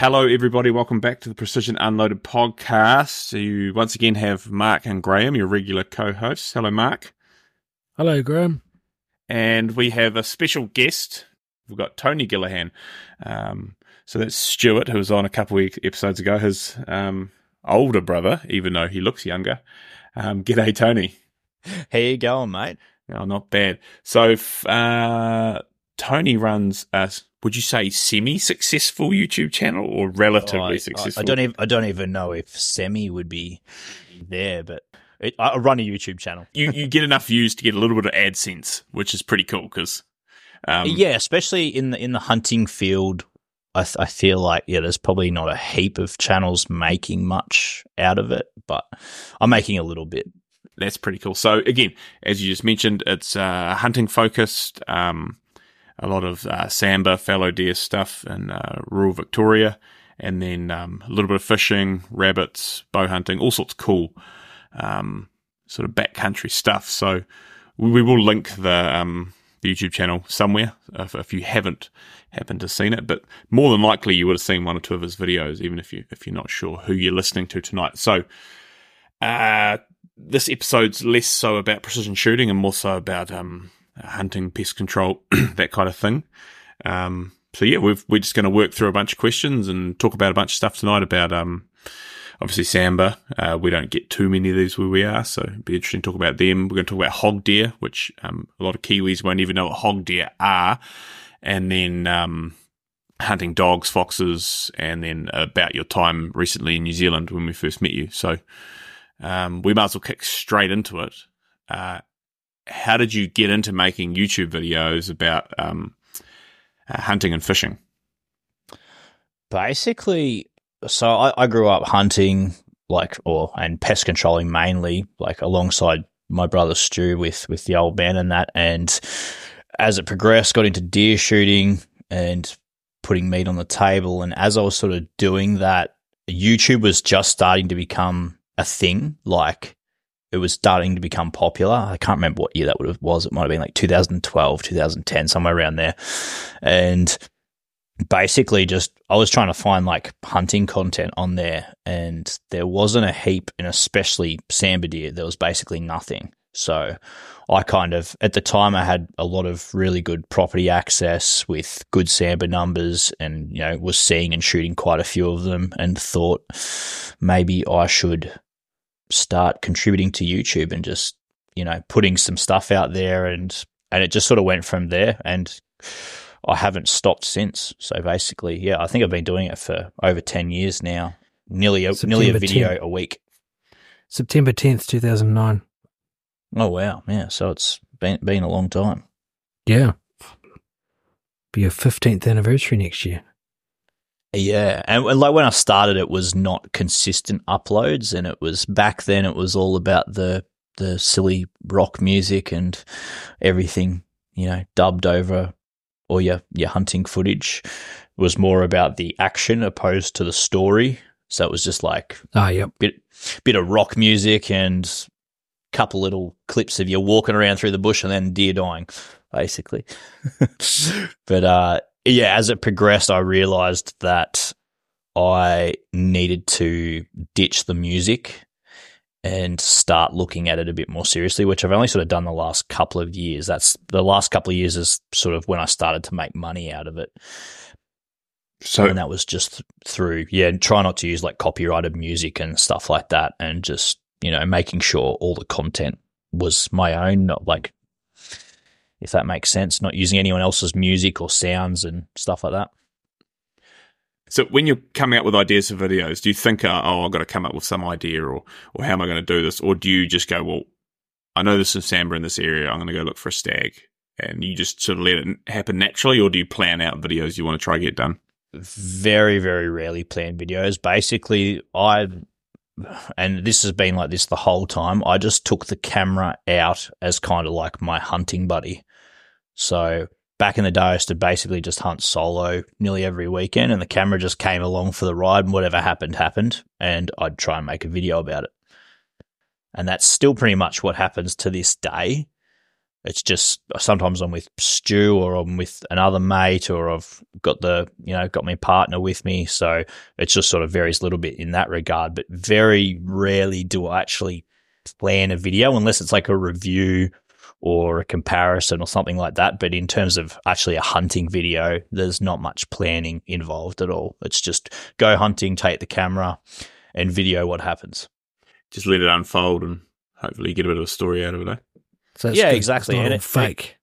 Hello, everybody. Welcome back to the Precision Unloaded podcast. You once again have Mark and Graeme, your regular co hosts. Hello, Mark. Hello, Graeme. And we have a special guest. We've got Tony Gillihan. Um, so that's Stuart, who was on a couple of episodes ago, his um, older brother, even though he looks younger. Um, g'day, Tony. How you going, mate? Oh, not bad. So, uh, Tony runs a, would you say, semi-successful YouTube channel or relatively Oh, I, successful? I, I don't even I don't even know if semi would be there, but it, I run a YouTube channel. you you get enough views to get a little bit of AdSense, which is pretty cool because um, yeah, especially in the in the hunting field, I th- I feel like yeah, there's probably not a heap of channels making much out of it, but I'm making a little bit. that's pretty cool. So again, as you just mentioned, it's uh, hunting focused. Um, a lot of uh, sambar, fallow deer stuff in uh, rural Victoria, and then um, a little bit of fishing, rabbits, bow hunting, all sorts of cool um, sort of backcountry stuff. So we, will link the um, the YouTube channel somewhere if, if you haven't happened to seen it. But more than likely, you would have seen one or two of his videos, even if you if you're not sure who you're listening to tonight. So. Uh, this episode's less so about precision shooting and more so about um, hunting, pest control, that kind of thing. Um, so yeah, we've, we're just going to work through a bunch of questions and talk about a bunch of stuff tonight about um, obviously sambar. Uh, we don't get too many of these where we are, so it'd be interesting to talk about them. We're going to talk about hog deer, which um, a lot of Kiwis won't even know what hog deer are, and then um, hunting dogs, foxes, and then about your time recently in New Zealand when we first met you. So um, we might as well kick straight into it. Uh, how did you get into making YouTube videos about um, uh, hunting and fishing? Basically, so I, I grew up hunting, like, or and pest controlling mainly, like alongside my brother Stu with with the old man and that. And as it progressed, got into deer shooting and putting meat on the table. And as I was sort of doing that, YouTube was just starting to become a thing. Like it was starting to become popular. I can't remember what year that would have was. It might have been like 2012, 2010, somewhere around there. And basically just I was trying to find like hunting content on there and there wasn't a heap and especially sambar deer. There was basically nothing. So I kind of at the time I had a lot of really good property access with good sambar numbers and you know was seeing and shooting quite a few of them and thought maybe I should start contributing to YouTube and just you know putting some stuff out there and and it just sort of went from there and I haven't stopped since. So basically, yeah, I think I've been doing it for over ten years now. Nearly a, nearly a video 10. a week. September 10th, 2009. Oh wow, yeah. So it's been been a long time. Yeah. Be your 15th anniversary next year. Yeah, and like when I started, it was not consistent uploads, and it was back then. It was all about the the silly rock music and everything, you know, dubbed over or your your hunting footage. It was more about the action opposed to the story. So it was just like Ah, yep. bit bit of rock music and a couple little clips of you walking around through the bush and then deer dying, basically. but uh, yeah, as it progressed, I realized that I needed to ditch the music and start looking at it a bit more seriously, which I've only sort of done the last couple of years. That's the last couple of years is sort of when I started to make money out of it. So and that was just through yeah and try not to use like copyrighted music and stuff like that and just you know making sure all the content was my own not like if that makes sense not using anyone else's music or sounds and stuff like that So when you're coming up with ideas for videos, do you think, uh, oh, I've got to come up with some idea or, or how am I going to do this? Or do you just go, well, I know there's some sambar in this area. I'm going to go look for a stag and you just sort of let it happen naturally? Or do you plan out videos you want to try to get done? very very rarely plan videos basically i and this has been like this the whole time i just took the camera out as kind of like my hunting buddy so back in the day i used to basically just hunt solo nearly every weekend and the camera just came along for the ride and whatever happened happened and i'd try and make a video about it and that's still pretty much what happens to this day It's just sometimes I'm with Stu or I'm with another mate or I've got the, you know, got my partner with me. So it just sort of varies a little bit in that regard, but very rarely do I actually plan a video unless it's like a review or a comparison or something like that. But in terms of actually a hunting video, there's not much planning involved at all. It's just go hunting, take the camera and video what happens. Just let it unfold and hopefully get a bit of a story out of it. Eh? So Yeah, good. exactly. It's not And all it- fake.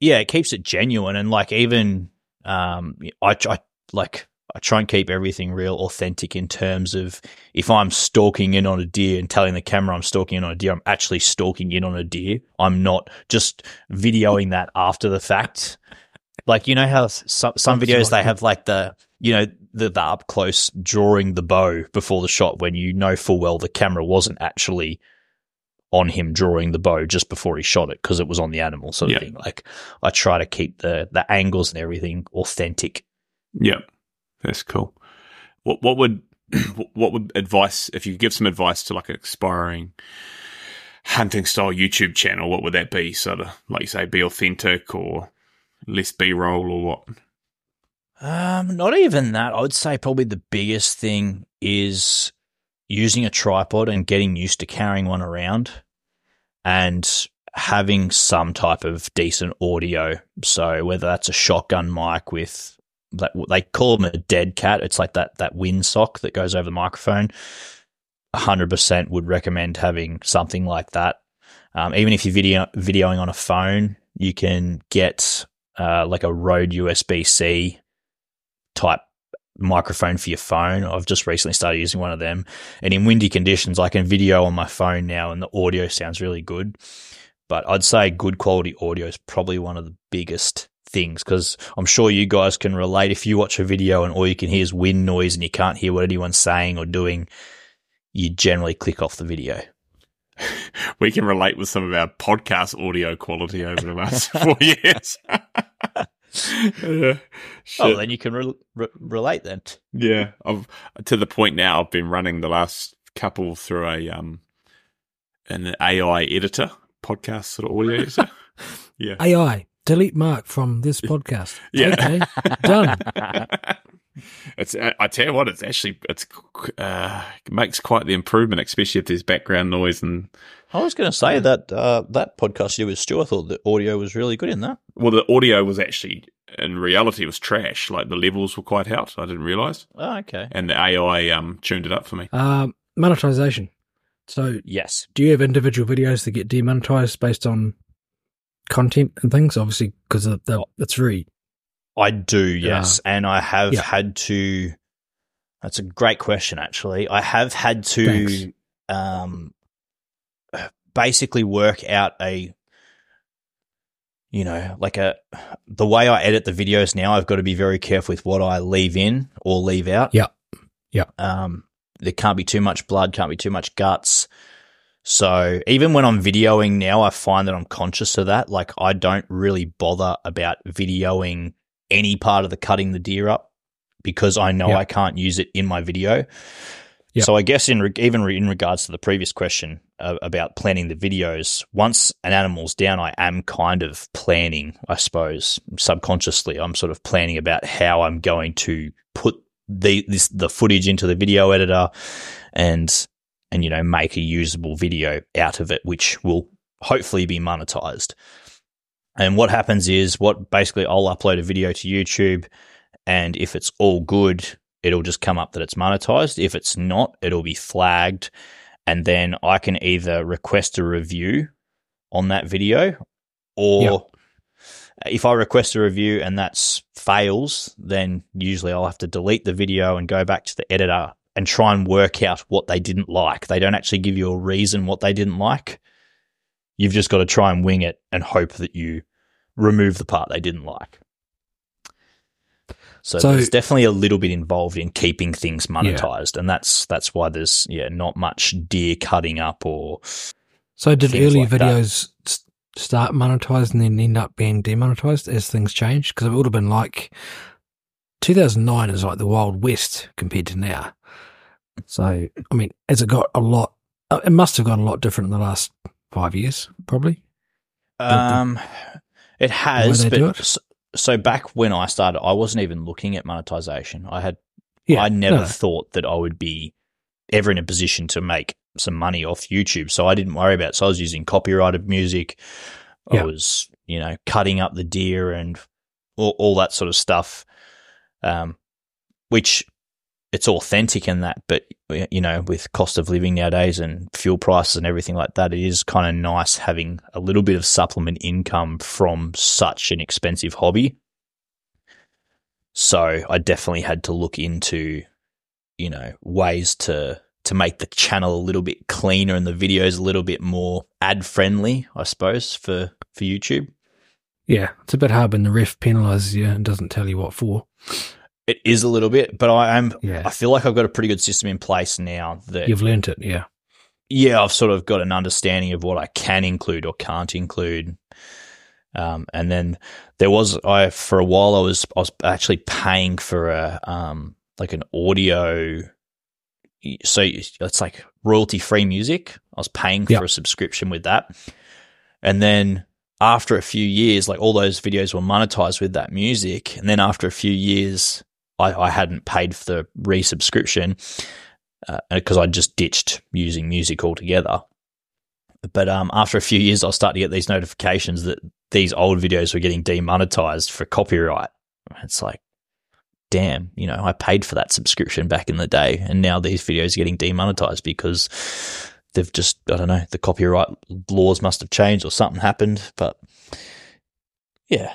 yeah, it keeps it genuine and like even um I try like I try and keep everything real authentic in terms of if I'm stalking in on a deer and telling the camera I'm stalking in on a deer, I'm actually stalking in on a deer. I'm not just videoing that after the fact. Like you know how some some videos they have like the you know the, the up close drawing the bow before the shot when you know full well the camera wasn't actually on him drawing the bow just before he shot it because it was on the animal sort of Yeah. thing. Like I try to keep the the angles and everything authentic. Yeah, that's cool. What what would what would advice if you give some advice to like an aspiring hunting style YouTube channel? What would that be? Sort of like you say, be authentic or less B roll or what? Um, not even that. I would say probably the biggest thing is using a tripod and getting used to carrying one around and having some type of decent audio. So whether that's a shotgun mic with that they call them a dead cat. It's like that that wind sock that goes over the microphone. hundred percent would recommend having something like that. Um, even if you're video videoing on a phone, you can get uh, like a Rode USB C type microphone for your phone. I've just recently started using one of them. And in windy conditions, I can video on my phone now and the audio sounds really good. But I'd say good quality audio is probably one of the biggest things because I'm sure you guys can relate. If you watch a video and all you can hear is wind noise and you can't hear what anyone's saying or doing, you generally click off the video. We can relate with some of our podcast audio quality over the last four years. yeah, Oh, then you can re- re- relate then. yeah. I've to the point now. I've been running the last couple through a um an AI editor podcast sort of audio editor. yeah. AI, delete Mark from this podcast. Yeah. Okay, done. it's I I tell you what, it's actually it's uh, makes quite the improvement, especially if there's background noise and I was going to say that uh, that podcast you did with Stu, I thought the audio was really good in that. well, the audio was actually in reality was trash. Like the levels were quite out. I didn't realize, Oh, okay. and the AI um tuned it up for me. Um, monetization. So, Yes. do you have individual videos that get demonetized based on content and things? Obviously, because it's very I do, yes. and I have Yeah. had to. That's a great question, actually. I have had to um, basically work out a, you know, like a, the way I edit the videos now, I've got to be very careful with what I leave in or leave out. Yeah. Yeah. Um, there can't be too much blood, can't be too much guts. So even when I'm videoing now, I find that I'm conscious of that. Like I don't really bother about videoing any part of the cutting the deer up because I know Yeah. I can't use it in my video. Yeah. So I guess in re- even re- in regards to the previous question uh, about planning the videos, once an animal's down, I am kind of planning, I suppose, subconsciously. I'm sort of planning about how I'm going to put the this the footage into the video editor and and you know make a usable video out of it which will hopefully be monetized. And what happens is what basically I'll upload a video to YouTube and if it's all good it'll just come up that it's monetized. If it's not it'll be flagged and then I can either request a review on that video or if I request a review and that fails, then usually I'll have to delete the video and go back to the editor and try and work out what they didn't like. They don't actually give you a reason what they didn't like. You've just got to try and wing it and hope that you remove the part they didn't like. So, So- there's definitely a little bit involved in keeping things monetized, and that's that's why there's yeah not much deer cutting up or So did early like videos start monetized and then end up being demonetized as things changed? Because it would have been like 2009 is like the Wild West compared to now. So, I mean, has it got a lot? uh, It must have got a lot different in the last five years, probably. Um, it has, but it? So, so back when I started, I wasn't even looking at monetization. I had, Yeah, I never no. thought that I would be ever in a position to make some money off YouTube. So I didn't worry about it. So I was using copyrighted music. I Yeah. was, you know, cutting up the deer and all, all that sort of stuff. Um, which it's authentic in that, but you know, with cost of living nowadays and fuel prices and everything like that, it is kind of nice having a little bit of supplement income from such an expensive hobby. So I definitely had to look into, you know, ways to to make the channel a little bit cleaner and the videos a little bit more ad friendly, I suppose, for for YouTube. Yeah, it's a bit hard when the ref penalises you and doesn't tell you what for. It is a little bit, but I am Yeah, I feel like I've got a pretty good system in place now that you've learnt it. Yeah, yeah, I've sort of got an understanding of what I can include or can't include. Um, and then there was I for a while I was I was actually paying for a um like an audio so it's like royalty free music. I was paying Yep. for a subscription with that. And then after a few years, like all those videos were monetized with that music. And then after a few years, I, I hadn't paid for the resubscription because I just ditched using music altogether. But um, after a few years, I started to get these notifications that these old videos were getting demonetized for copyright. It's like, damn, you know, I paid for that subscription back in the day, and now these videos are getting demonetized because they've just, I don't know, the copyright laws must have changed or something happened. But yeah.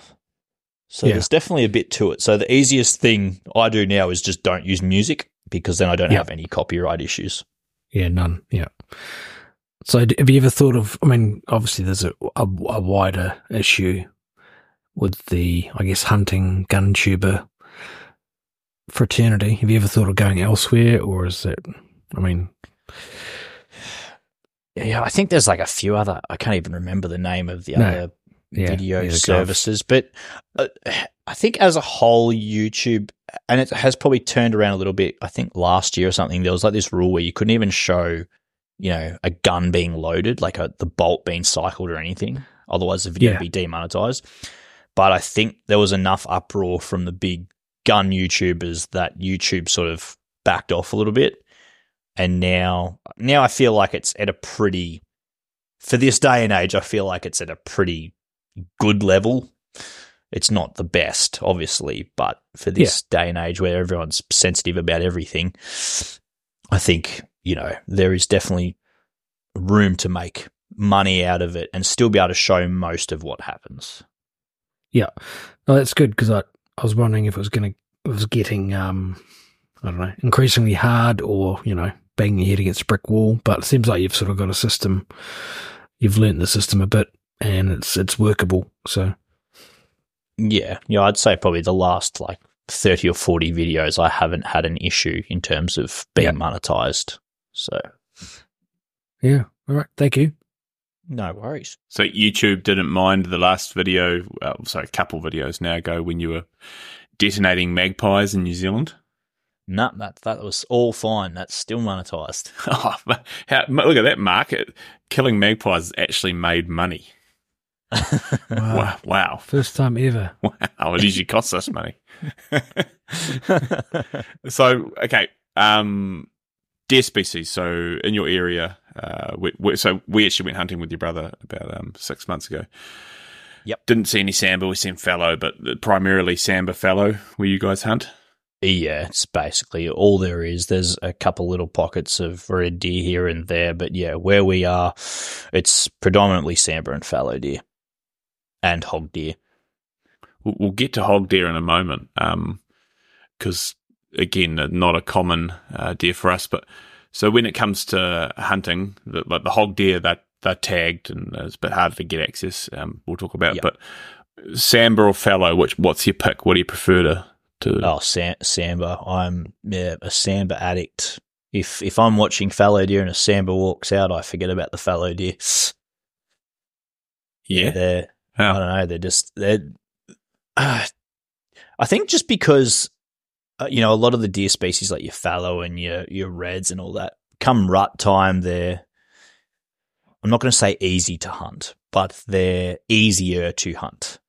So Yeah. there's definitely a bit to it. So the easiest thing I do now is just don't use music because then I don't Yeah. have any copyright issues. yeah, none. Yeah. So, have you ever thought of? I mean, obviously, there's a, a, a wider issue with the, I guess, hunting gun tuber fraternity. Have you ever thought of going elsewhere, or is it? I mean, Yeah, I think there's like a few other. I can't even remember the name of the No. other yeah, video services, but uh, I think as a whole, YouTube and it has probably turned around a little bit. I think last year or something, there was like this rule where you couldn't even show, you know, a gun being loaded, like a, the bolt being cycled or anything. Otherwise, the video Yeah. would be demonetized. But I think there was enough uproar from the big gun YouTubers that YouTube sort of backed off a little bit. And now, now I feel like it's at a pretty, for this day and age, I feel like it's at a pretty good level. It's not the best, obviously, but for this day and age where everyone's sensitive about everything, I think, you know, there is definitely room to make money out of it and still be able to show most of what happens. Yeah. No, that's good because I, I was wondering if it was going to, it was getting, um, I don't know, increasingly hard or, you know, banging your head against a brick wall. But it seems like you've sort of got a system, you've learnt the system a bit and it's, it's workable. So, Yeah, yeah, I'd say probably the last like 30 or 40 videos, I haven't had an issue in terms of being Yeah. monetized. So, yeah. All right. Thank you. no worries. So YouTube didn't mind the last video, uh, sorry, a couple videos now ago when you were detonating magpies in New Zealand. No, that, that was all fine. That's still monetized. Oh, how, look at that market. Killing magpies actually made money. Wow. Wow. Wow. First time ever. Wow. It usually costs us money. so, okay. Um, deer species. So, in your area, uh, we, we, so we actually went hunting with your brother about um, six months ago. Yep. Didn't see any sambar. We seen fallow, but primarily sambar fallow where you guys hunt. Yeah, it's basically all there is. There's a couple little pockets of red deer here and there, but yeah, where we are, it's predominantly sambar and fallow deer and hog deer. We'll, get to hog deer in a moment, because again, uh, not a common uh, deer for us. But so when it comes to hunting, the, like the hog deer, that they're tagged and it's a bit harder to get access. Um, we'll talk about, Yep. but sambar or fallow, which what's your pick? What do you prefer to? to Oh, sam- sambar. I'm yeah, a sambar addict. If if I'm watching fallow deer and a sambar walks out, I forget about the fallow deer. yeah, they're I don't know. They're just they're. Uh, I think just because uh, you know a lot of the deer species like your fallow and your your reds and all that come rut time, they're. I'm not going to say easy to hunt, but they're easier to hunt.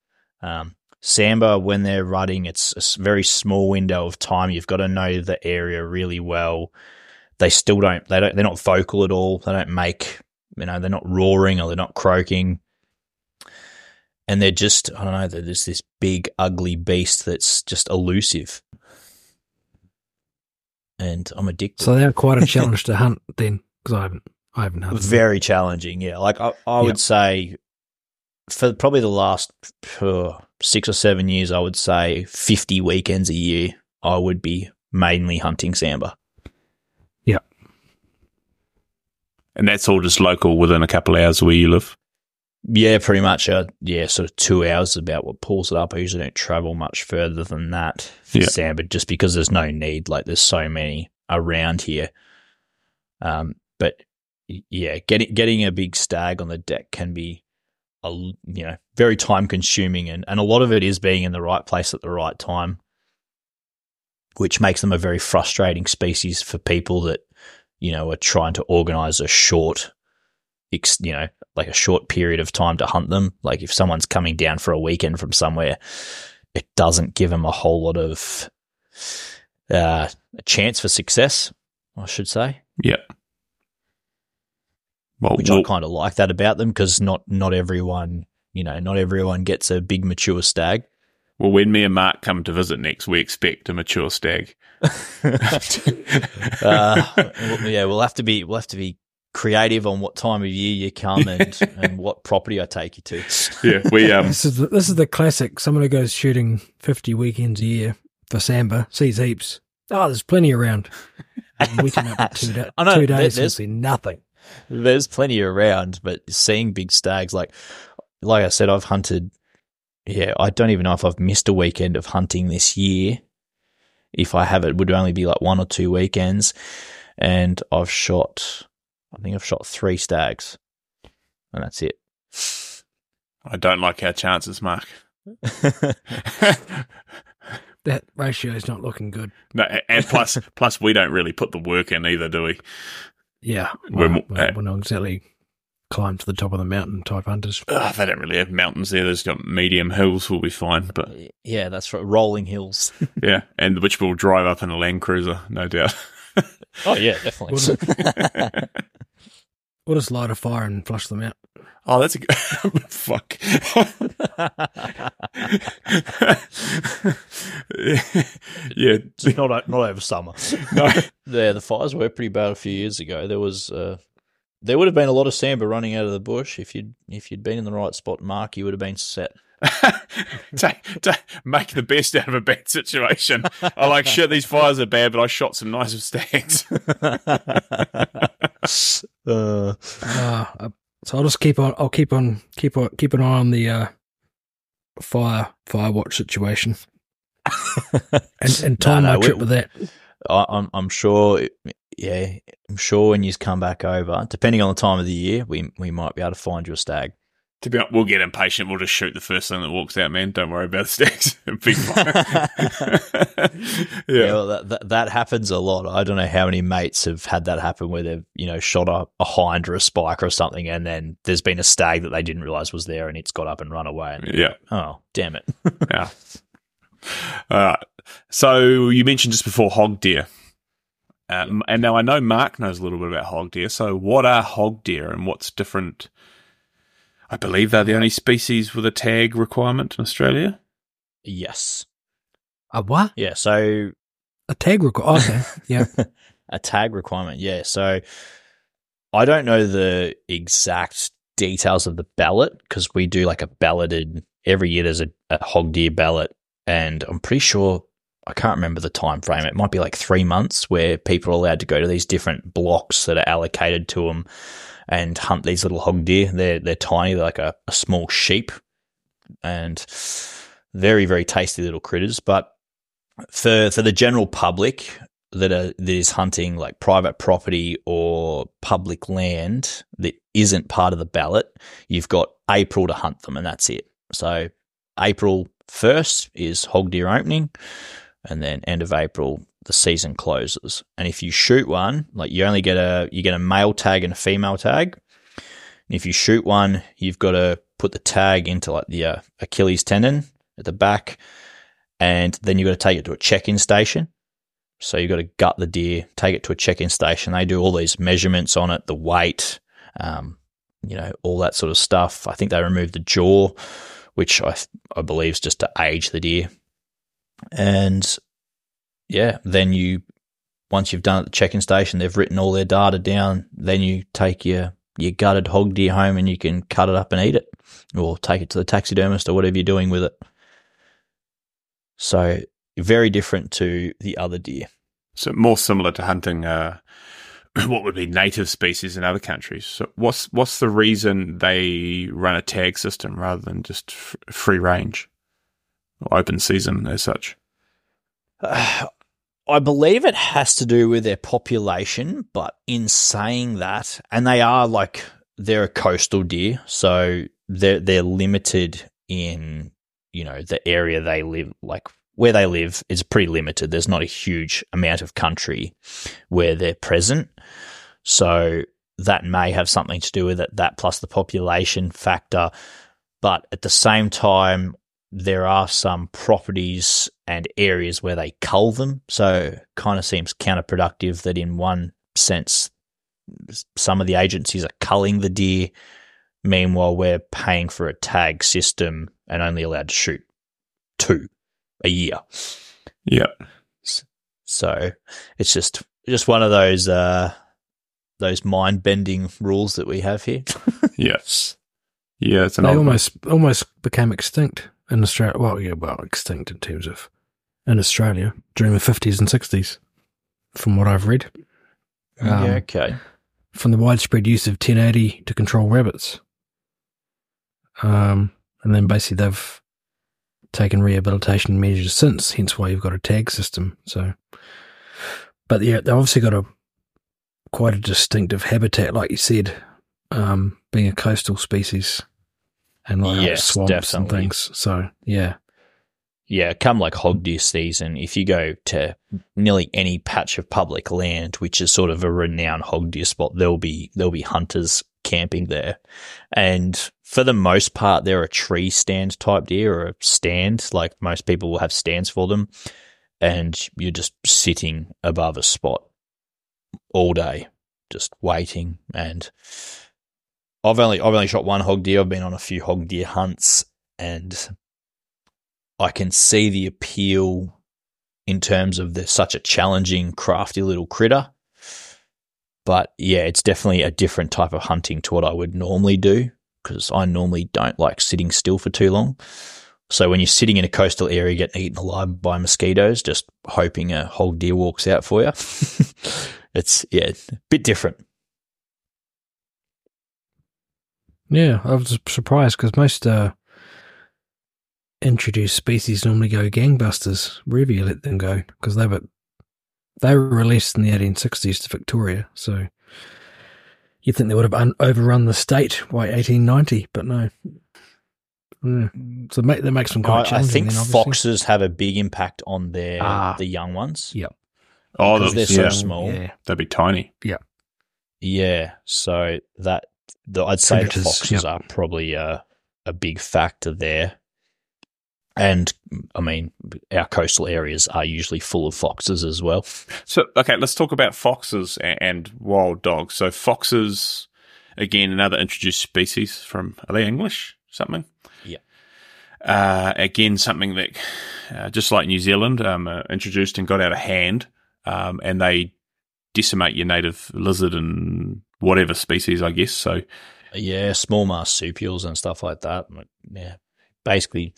Um, Sambar, when they're rutting, it's a very small window of time. You've got to know the area really well. They still don't, they don't, they're not vocal at all. They don't make, you know, they're not roaring or they're not croaking. And they're just, I don't know, they're just this big, ugly beast that's just elusive. And I'm addicted. So they're quite a challenge to hunt then, because I haven't, I haven't hunted. them. Very challenging, yeah. Like I, I would Yep. say, for probably the last uh, six or seven years, I would say fifty weekends a year, I would be mainly hunting sambar. Yeah. And that's all just local within a couple of hours of where you live. Yeah, pretty much. Uh, yeah, sort of two hours is about what pulls it up. I usually don't travel much further than that for Yeah. sambar, just because there's no need. Like there's so many around here. Um, but yeah, getting getting a big stag on the deck can be, a, you know, very time consuming, and and a lot of it is being in the right place at the right time, which makes them a very frustrating species for people that you know are trying to organize a short you know, like a short period of time to hunt them. Like if someone's coming down for a weekend from somewhere, it doesn't give them a whole lot of uh, a chance for success, I should say. Yeah. Well, Which I kind of like that about them because not not everyone, you know, not everyone gets a big mature stag. well, when me and Mark come to visit next, we expect a mature stag. uh, yeah, we'll have to be we'll have to be creative on what time of year you come and and what property I take you to. yeah, we um, This is the, this is the classic. Someone who goes shooting fifty weekends a year for sambar sees heaps. Oh, there's plenty around. And we turn up for two, da- I know, two there- days and there's- see nothing. There's plenty around, but seeing big stags, like like I said, I've hunted. Yeah, I don't even know if I've missed a weekend of hunting this year. If I have, it would only be like one or two weekends, and I've shot. I think I've shot three stags, and that's it. I don't like our chances, Mark. That ratio is not looking good. No, and plus, plus we don't really put the work in either, do we? Yeah, We're well, mo- well, uh, we're not exactly climb to the top of the mountain type hunters. Ugh, they don't really have mountains there. There's got medium hills. We'll be fine, but yeah, that's right. Rolling hills. yeah, and which we'll drive up in a Land Cruiser, no doubt. Oh yeah, definitely. We'll just light a fire and flush them out. oh, that's a good fuck. yeah, Just not o- not over summer. no, Yeah, the fires were pretty bad a few years ago. There was uh, there would have been a lot of sambar running out of the bush if you'd if you'd been in the right spot, Mark. You would have been set. take, take, make the best out of a bad situation. I like shit. These fires are bad, but I shot some nice stags. uh, Ah, uh, so I'll just keep on. I'll keep on. Keep on. Keep an eye on the uh, fire fire watch situation and, and time no, my we- trip with that. I, I'm I'm sure. Yeah, I'm sure when you come back over, depending on the time of the year, we we might be able to find you a stag. To be honest, we'll get impatient. We'll just shoot the first thing that walks out, man. Don't worry about the be fine. Yeah, yeah. well, that, that that happens a lot. I don't know how many mates have had that happen where they've you know shot a, a hind or a spike or something, and then there's been a stag that they didn't realize was there, and it's got up and run away. And Yeah. oh, damn it! Yeah. All right. So you mentioned just before hog deer. Um, And now I know Mark knows a little bit about hog deer. So what are hog deer and what's different? I believe they're the only species with a tag requirement in Australia. yes, A what? yeah. So A tag record. Oh, okay. Yeah. a tag requirement. Yeah. So I don't know the exact details of the ballot because we do like a balloted every year. There's a, a hog deer ballot, and I'm pretty sure I can't remember the time frame. It might be like three months where people are allowed to go to these different blocks that are allocated to them and hunt these little hog deer. They're they're tiny, they're like a, a small sheep, and very very tasty little critters. But for for the general public that are that is hunting like private property or public land that isn't part of the ballot, you've got April to hunt them, and that's it. So April first is hog deer opening, and then end of April the season closes. And if you shoot one, like you only get a you get a male tag and a female tag. And If you shoot one, you've got to put the tag into like the uh, Achilles tendon at the back, and then you've got to take it to a check-in station. So you've got to gut the deer, take it to a check-in station. They do all these measurements on it, the weight, um, you know, all that sort of stuff. I think they remove the jaw, which I I believe is just to age the deer. And yeah, then you once you've done it at the check-in station, they've written all their data down. Then you take your your gutted hog deer home and you can cut it up and eat it, or take it to the taxidermist or whatever you're doing with it. So very different to the other deer. So more similar to hunting uh, what would be native species in other countries. So what's what's the reason they run a tag system rather than just f- free range or open season as such? Uh, I believe it has to do with their population, but in saying that, and they are like they're a coastal deer, so they're they're limited in you know the area they live like where they live is pretty limited. There's not a huge amount of country where they're present. So that may have something to do with it, that plus the population factor. But at the same time, there are some properties and areas where they cull them. So kind of seems counterproductive that in one sense, some of the agencies are culling the deer. Meanwhile, we're paying for a tag system and only allowed to shoot two a year. Yeah. So it's just just one of those uh, those mind bending rules that we have here. yes. Yeah, it's an they old almost almost became extinct in Australia. Well, yeah, well, extinct in terms of in Australia during the fifties and sixties, from what I've read. Um, yeah, okay. From the widespread use of 1080 to control rabbits, um, and then basically they've taken rehabilitation measures since. Hence why you've got a tag system. So, but yeah, they've obviously got a quite a distinctive habitat, like you said, um, being a coastal species and like Yes, swamps and things. So yeah, Yeah, come like hog deer season, if you go to nearly any patch of public land, which is sort of a renowned hog deer spot, there'll be there'll be hunters camping there. And for the most part, they're a tree stand type deer or a stand, like most people will have stands for them. And you're just sitting above a spot all day, just waiting. And I've only I've only shot one hog deer. I've been on a few hog deer hunts and I can see the appeal in terms of the such a challenging, crafty little critter. But yeah, it's definitely a different type of hunting to what I would normally do because I normally don't like sitting still for too long. So when you're sitting in a coastal area getting eaten alive by mosquitoes, just hoping a hog deer walks out for you, it's yeah, a bit different. Yeah, I was surprised because most uh, introduced species normally go gangbusters wherever you let them go because they were they were released in the 1860s to Victoria. So you'd think they would have un- overrun the state by 1890, but no. Yeah. So make, that makes them quite I, I think then, foxes have a big impact on their Ah. the young ones. Yep. Oh, because they're, they're yeah, so small. Yeah. they'd be tiny. Yeah. Yeah, so that the, I'd say the foxes yep. are probably a, a big factor there. And I mean, our coastal areas are usually full of foxes as well. So, okay, let's talk about foxes and, and wild dogs. So, foxes, again, another introduced species from, are they English? Something? Yeah. Uh, again, something that, uh, just like New Zealand, um, uh, introduced and got out of hand, um, and they decimate your native lizard and whatever species, I guess. So, Yeah, small marsupials and stuff like that. Yeah, basically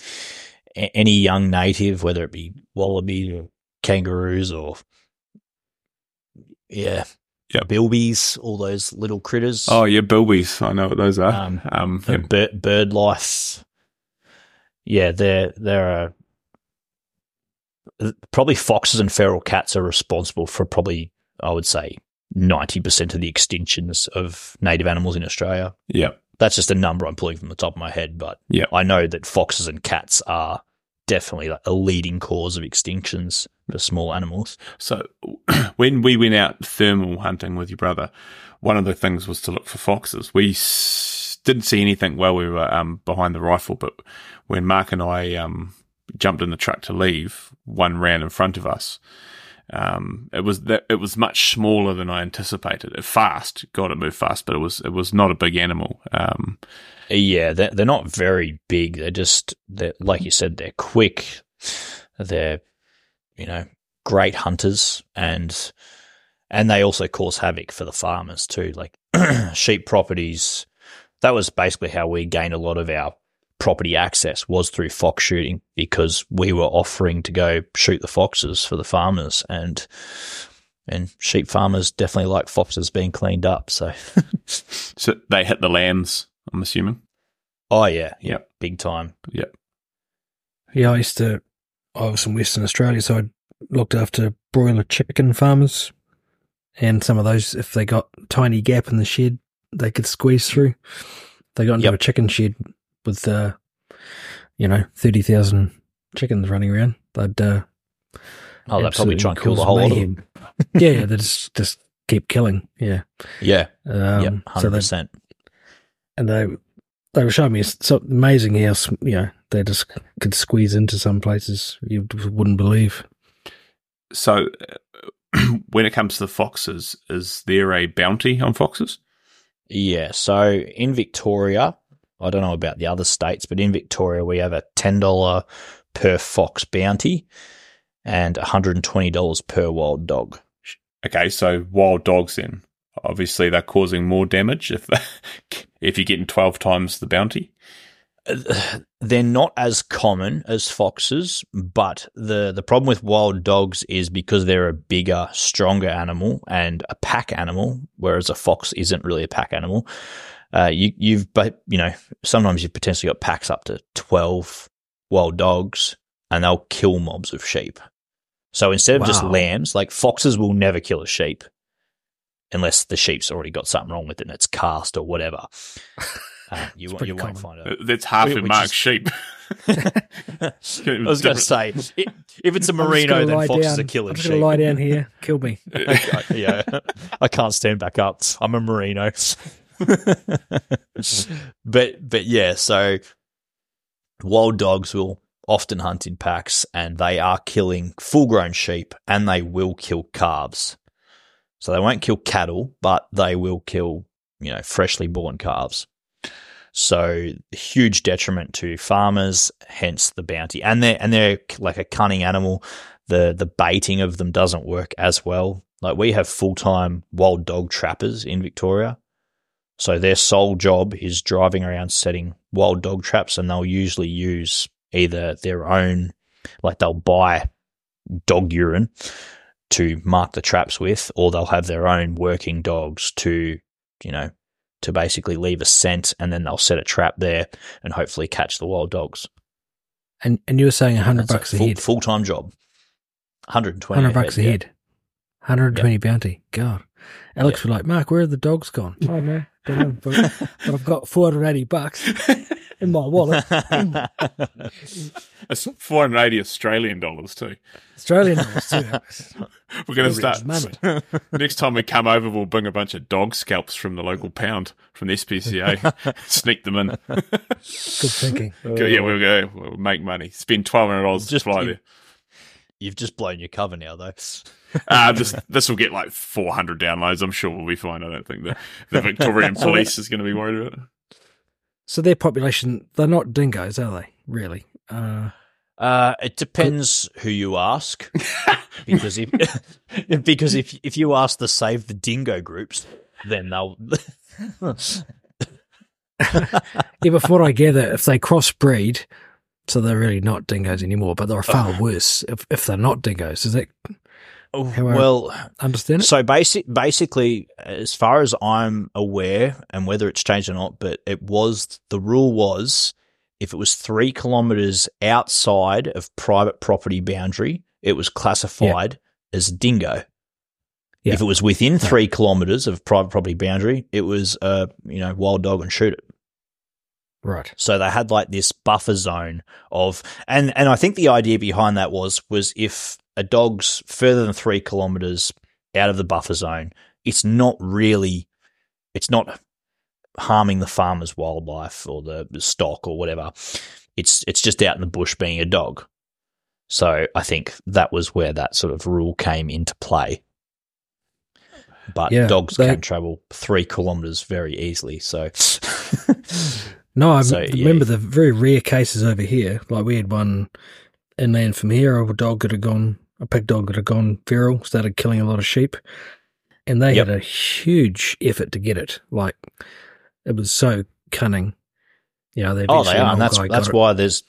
any young native, whether it be wallaby or kangaroos or yeah, Yep. bilbies, all those little critters. oh, yeah, bilbies. I know what those are. Um, Um, the bird, bird life. Yeah, they're they're uh, probably foxes and feral cats are responsible for probably I would say ninety percent of the extinctions of native animals in Australia. yeah. That's just a number I'm pulling from the top of my head, but Yeah. I know that foxes and cats are definitely like a leading cause of extinctions for small animals. So when we went out thermal hunting with your brother, one of the things was to look for foxes. We s- didn't see anything while we were um, behind the rifle, but when Mark and I um, jumped in the truck to leave, one ran in front of us. Um, it was that it was much smaller than I anticipated. It fast, God, it moved fast, but it was it was not a big animal. Um, Yeah, they're, they're not very big. They're just, they're, like you said, they're quick. They're, you know, great hunters and, and they also cause havoc for the farmers too. Like sheep properties, that was basically how we gained a lot of our property access was through fox shooting because we were offering to go shoot the foxes for the farmers and, and sheep farmers definitely like foxes being cleaned up. So, so they hit the lambs. I'm assuming. oh yeah, yeah, Yep. big time. Yep. Yeah, I used to. I was in Western Australia, so I looked after broiler chicken farmers, and some of those, if they got tiny gap in the shed, they could squeeze through. They got into Yep. a chicken shed with, uh, you know, thirty thousand chickens running around. They'd uh, Oh, they'd probably try and kill the whole lot of them. yeah, yeah, they just just keep killing. Yeah, Yeah, um, yep, so hundred they percent. and they they were showing me it's so amazing how s- you know they just could squeeze into some places you wouldn't believe. So, uh, when it comes to the foxes, is there a bounty on foxes? Yeah. So in Victoria, I don't know about the other states, but in Victoria we have a ten dollar per fox bounty and one hundred and twenty dollars per wild dog. Okay, so wild dogs in. obviously they're causing more damage if if you're getting twelve times the bounty. They're not as common as foxes, but the the problem with wild dogs is because they're a bigger, stronger animal and a pack animal, whereas a fox isn't really a pack animal. Uh, you you've but you know sometimes you've potentially got packs up to twelve wild dogs, and they'll kill mobs of sheep. So instead of just lambs, like foxes will never kill a sheep unless the sheep's already got something wrong with it and it's cast or whatever. Uh, you won't- pretty you won't find it. Uh, That's half Which of is- Mark's sheep. I was going to say, i- if it's a I'm just merino, then foxes down. are killing I'm just sheep. gonna lie down here, kill me. I- yeah, I can't stand back up. I'm a merino. but but yeah, so wild dogs will often hunt in packs, and they are killing full-grown sheep, and they will kill calves. So they won't kill cattle, but they will kill you know freshly born calves. So huge detriment to farmers, hence the bounty. And they're and they're like a cunning animal. The the baiting of them doesn't work as well. Like we have full time wild dog trappers in Victoria. So their sole job is driving around setting wild dog traps and they'll usually use either their own like they'll buy dog urine to mark the traps with, or they'll have their own working dogs to, you know, to basically leave a scent and then they'll set a trap there and hopefully catch the wild dogs. And and you were saying a hundred That's bucks a full, head, Full time job. 120 hundred bucks a yeah. head, hundred and twenty bounty. God, Alex was like, Mark, where are the dogs gone? I know, don't know, but, but I've got four hundred eighty bucks in my wallet. It's 480 Australian dollars too. Australian dollars too. We're going to start money. next time we come over. We'll bring a bunch of dog scalps from the local pound from the SPCA, sneak them in. Good thinking. Yeah, we'll go. We'll make money. Spend twelve hundred dollars to Just fly you- there. You've just blown your cover now, though. Uh, this this will get like four hundred downloads. I'm sure we'll be fine. I don't think the the Victorian police is going to be worried about it. So their population, they're not dingoes, are they? Really? Uh, Uh, it depends who you ask, because if because if if you ask the Save the Dingo groups, then they'll. yeah, but from what I gather, if they crossbreed, so they're really not dingoes anymore, but they're far worse if, if they're not dingoes. Is that oh, However- well, understand it? So basic, basically, as far as I'm aware, and whether it's changed or not, but it was the rule was if it was three kilometers outside of private property boundary, it was classified as dingo. Yeah. If it was within three kilometers of private property boundary, it was a you know wild dog and shoot it. Right. So they had like this buffer zone of, and and I think the idea behind that was was if a dog's further than three kilometers out of the buffer zone, it's not really, it's not harming the farmer's wildlife or the, the stock or whatever. It's it's just out in the bush being a dog. So I think that was where that sort of rule came into play. But Yeah, dogs they- can travel three kilometers very easily. So No, I So, m- yeah. remember the very rare cases over here. Like we had one inland from here, a dog that had gone, a pig dog that had gone feral, started killing a lot of sheep, and they Yep. had a huge effort to get it. Like it was so cunning. You know, they oh, they are, an and that's that's it. why there's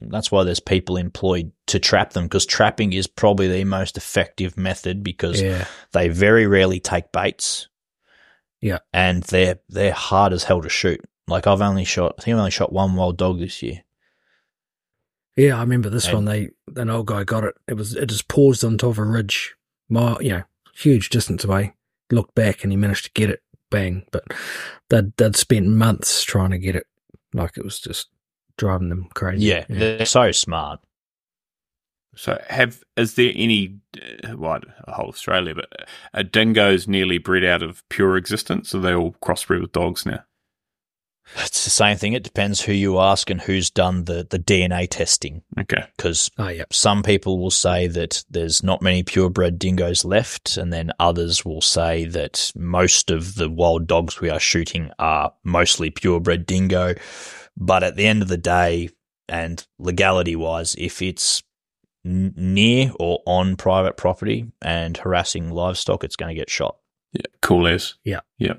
that's why there's people employed to trap them because trapping is probably the most effective method because Yeah, they very rarely take baits. Yeah. and they're they're hard as hell to shoot. Like I've only shot, I think I've only shot one wild dog this year. yeah. I remember this And- one. They an old guy got it. It was it just paused on top of a ridge, mile, you know, huge distance away. Looked back and he managed to get it. Bang! But they'd they'd spent months trying to get it. Like it was just driving them crazy. Yeah, they're so smart. So, have is there any, uh, well, a whole Australia, but are dingoes nearly bred out of pure existence? Are they all crossbred with dogs now? It's the same thing. It depends who you ask and who's done the the DNA testing. Okay. Because Oh ah, yeah. some people will say that there's not many purebred dingoes left, and then others will say that most of the wild dogs we are shooting are mostly purebred dingo. But at the end of the day, and legality wise, if it's n- near or on private property and harassing livestock, it's going to get shot. Yeah. Cool as. Yeah. Yeah.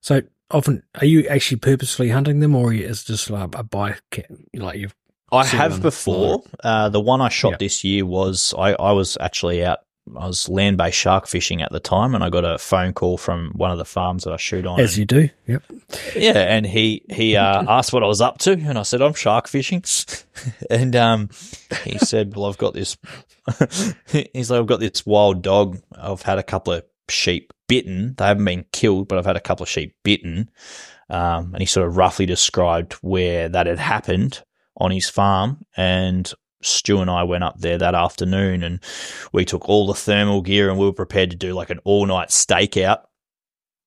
So often, are you actually purposely hunting them, or is it just like a buy? Like you've I have before. Uh, the one I shot this year was I, I was actually out. I was land based shark fishing at the time, and I got a phone call from one of the farms that I shoot on. as and- you do. Yep. yeah, and he he uh, asked what I was up to, and I said I'm shark fishing, and um, he said, "Well, I've got this." he's like, "I've got this wild dog. I've had a couple of sheep bitten. They haven't been killed, but I've had a couple of sheep bitten." Um, and he sort of roughly described where that had happened on his farm, and Stu and I went up there that afternoon, and we took all the thermal gear, and we were prepared to do like an all night stakeout,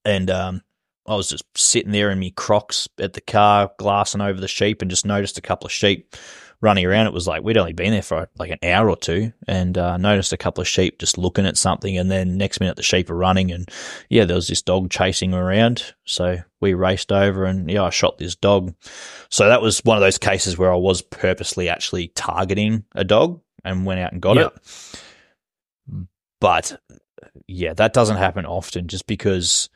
and um. I was just sitting there in me Crocs at the car, glassing over the sheep, and just noticed a couple of sheep running around. It was like we'd only been there for like an hour or two, and uh, noticed a couple of sheep just looking at something, and then next minute the sheep are running, and yeah, there was this dog chasing around. So we raced over, and yeah, I shot this dog. So that was one of those cases where I was purposely actually targeting a dog and went out and got Yeah. it. But yeah, that doesn't happen often, just because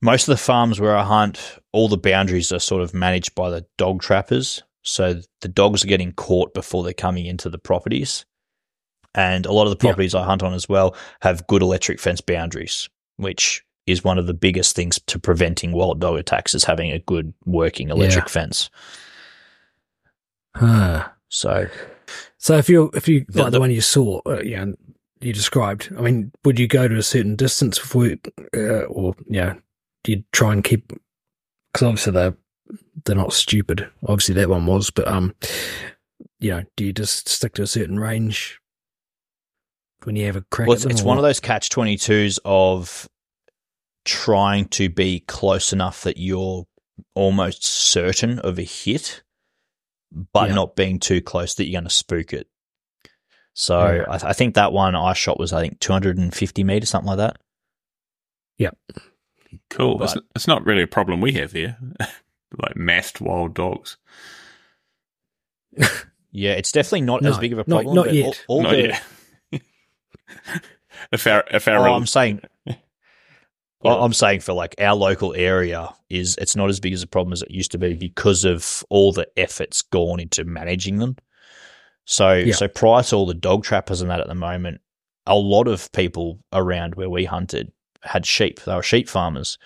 most of the farms where I hunt, all the boundaries are sort of managed by the dog trappers. So the dogs are getting caught before they're coming into the properties. And a lot of the Yeah. properties I hunt on as well have good electric fence boundaries, which is one of the biggest things to preventing wild dog attacks is having a good working electric Yeah. fence. Huh. So So if you if you The- like the, the- one you saw, uh, yeah, you described. I mean, would you go to a certain distance before, you, uh, or yeah, do you try and keep? Because obviously they're they're not stupid. Obviously that one was, but um, you know, do you just stick to a certain range when you have a crack? well, at it's, them it's or one of those catch 22s of trying to be close enough that you're almost certain of a hit, but Yeah. not being too close that you're going to spook it. So Yeah. I, I think that one I shot was, I think, 250 meters, something like that. Yep. Cool. It's, it's not really a problem we have here, like massed wild dogs. Yeah, it's definitely not No, as big of a problem. not but yet. All, all Not the, yet. if our if our Oh, I'm saying, well, I'm saying for like our local area is it's not as big as a problem as it used to be because of all the efforts gone into managing them. So, Yeah. so prior to all the dog trappers and that at the moment, a lot of people around where we hunted had sheep. They were sheep farmers,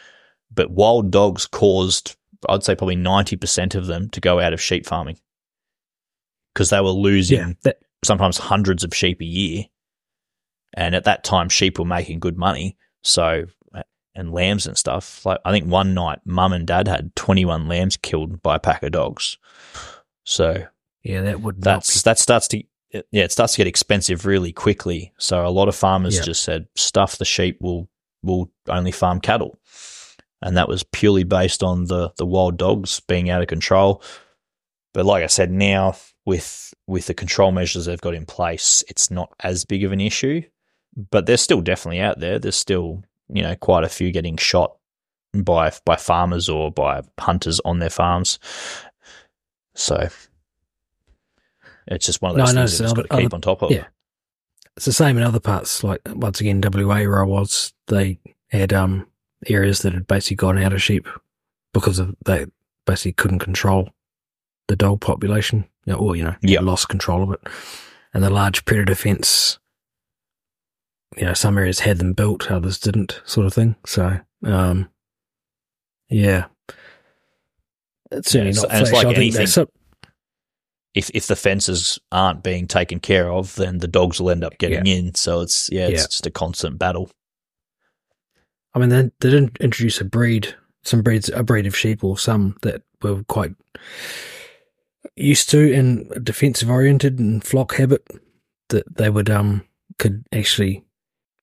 but wild dogs caused, I'd say, probably ninety percent of them to go out of sheep farming because they were losing yeah, that, sometimes hundreds of sheep a year. And at that time, sheep were making good money. So, uh, and lambs and stuff. Like, I think one night, mum and dad had 21 lambs killed by a pack of dogs. So, yeah, that would that's, that starts to, yeah, it starts to get expensive really quickly. So, a lot of farmers Yeah. just said, stuff the sheep, will will only farm cattle. And that was purely based on the the wild dogs being out of control. But like I said, now with with the control measures they've got in place, it's not as big of an issue. But they're still definitely out there. There's still you know quite a few getting shot by by farmers or by hunters on their farms. So it's just one of those I things know, that so you've got to other- keep on top of. yeah. It's the same in other parts. Like once again, WA where I was, they had um areas that had basically gone out of sheep because of they basically couldn't control the dog population, you know, or you know, Yeah. lost control of it. And the large predator fence, you know, some areas had them built, others didn't, sort of thing. So, um, yeah, it's certainly Yeah, not and it's like I anything. If if the fences aren't being taken care of, then the dogs will end up getting in. So it's yeah, it's Yeah. just a constant battle. I mean, they, they didn't introduce a breed, some breeds, a breed of sheep or some that were quite used to and defensive oriented and flock habit that they would, um, could actually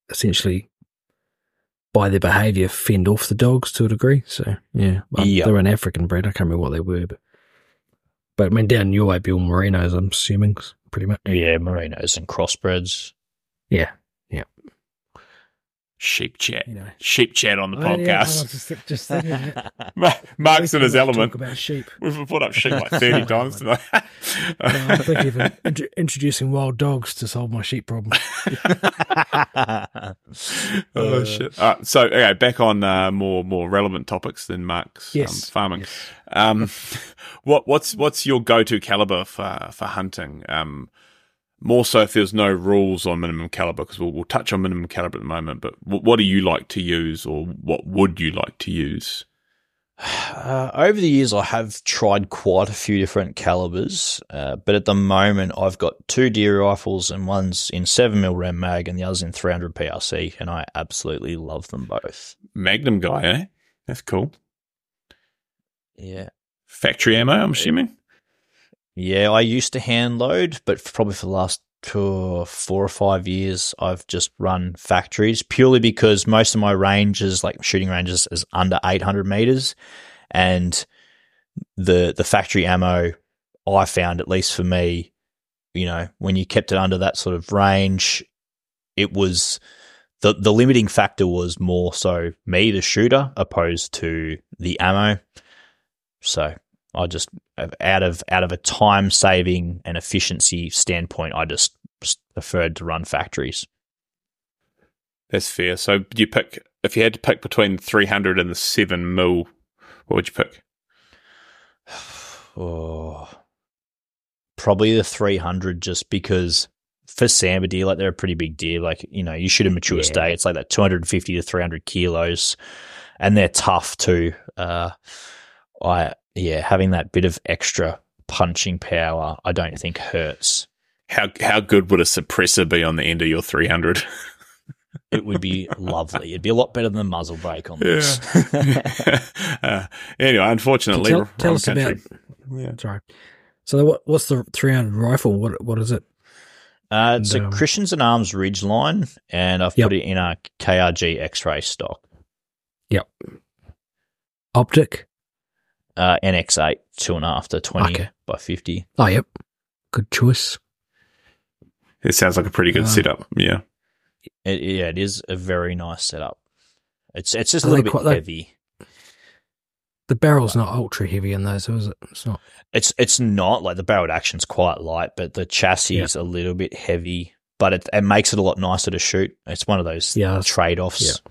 essentially by their behavior fend off the dogs to a degree. So, yeah, well, Yeah. they were an African breed. I can't remember what they were, but, but I mean, down your way, Bill Merinos, I'm assuming, pretty much. Yeah, merinos and crossbreds. Yeah. Sheep chat. You know. Sheep chat on the Oh, yeah, I podcast. just, just thinking. Mark's in his element. Talk about sheep. We've put up sheep like 30 times tonight. No, I'm thinking of int- introducing wild dogs to solve my sheep problem. oh shit! All right, so okay, back on uh, more more relevant topics than Mark's um, Yes. farming. Um, what what's what's your go to caliber for for hunting? Um, more so if there's no rules on minimum caliber, because we'll, we'll touch on minimum caliber at the moment. But what, what do you like to use, or what would you like to use? Uh, over the years, I have tried quite a few different calibers, uh, but at the moment, I've got two deer rifles, and one's in seven mil Rem mag, and the other's in 300 PRC, and I absolutely love them both. Magnum guy, eh? That's cool. Yeah, Factory ammo, I'm assuming. Yeah. I used to hand load, but probably for the last two, or four or five years, I've just run factories purely because most of my ranges, like shooting ranges, is under 800 meters, and the the factory ammo I found, at least for me, you know, when you kept it under that sort of range, it was the the limiting factor was more so me, the shooter, opposed to the ammo. So I just out of out of a time saving and efficiency standpoint, I just preferred to run factories. That's fair. So you pick if you had to pick between 300 and the seven mil? What would you pick? Oh, probably the 300 just because for sambar deer, like they're a pretty big deer. Like, you know, you shoot a mature Yeah. stay, it's like that 250 to 300 kilos and they're tough too. Uh, I, yeah, having that bit of extra punching power, I don't think hurts. How how good would a suppressor be on the end of your 300? It would be lovely. It'd be a lot better than the muzzle brake on this. uh, anyway, unfortunately, tell, wrong tell us country. about. Yeah. Sorry. So what? What's the 300 rifle? What? What is it? Uh, it's And, a um, Christensen Arms Ridgeline, and I've Yep. put it in a KRG X-ray stock. Yep. Optic. Uh, NX8 two and a half to 20 Okay. by 50. Oh, yep. Good choice. It sounds like a pretty good Uh, setup. Yeah. It, yeah, it is a very nice setup. It's it's just a little they bit quite- they- heavy. The barrel's not ultra heavy in those, is it? It's not. It's it's not like the barreled action's quite light, but the chassis Yeah. is a little bit heavy. But it, it makes it a lot nicer to shoot. It's one of those Yeah, trade offs. A-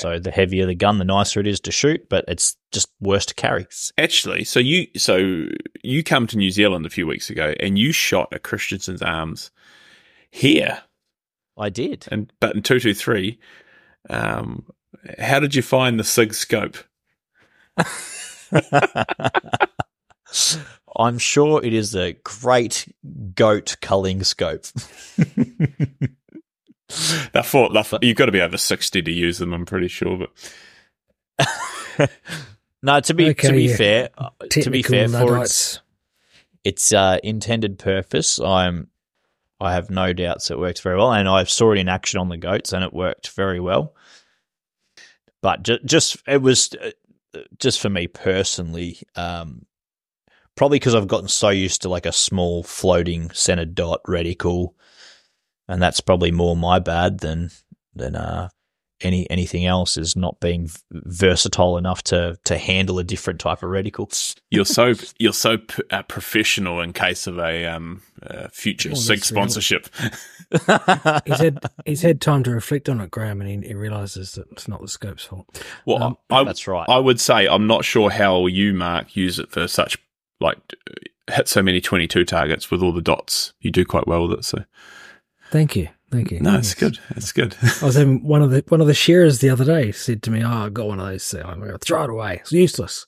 So the heavier the gun, the nicer it is to shoot, but it's just worse to carry. Actually, so you so you come to New Zealand a few weeks ago and you shot a Christensen's Arms here, I did. and but in two two three. Um, how did you find the Sig scope? I'm sure it is a great goat culling scope. They're for, they're for, you've got to be over sixty to use them. I'm pretty sure, but no, to be to be yeah. fair, uh, to be fair for Luddites. its its uh, intended purpose, I'm I have no doubts it works very well, and I saw it in action on the goats, and it worked very well. but ju- just it was uh, just for me personally. Um, probably because I've gotten so used to like a small floating centered dot reticle, and that's probably more my bad than than uh, any anything else is not being v- versatile enough to to handle a different type of reticle. You're so you're so p- uh, professional in case of a um, uh, future Oh, SIG that's real. sponsorship. He's had he's had time to reflect on it, Graeme, and he, he realizes that it's not the scope's fault. Well, Um, I, That's right. I would say I'm not sure how you, Mark, use it for such like hit so many 22 targets with all the dots. You do quite well with it. So Thank you, thank you. no, it's good. It's good. I was having one of the one of the sharers the other day said to me, "Oh, I got one of those. So I'm going to throw it away. It's useless."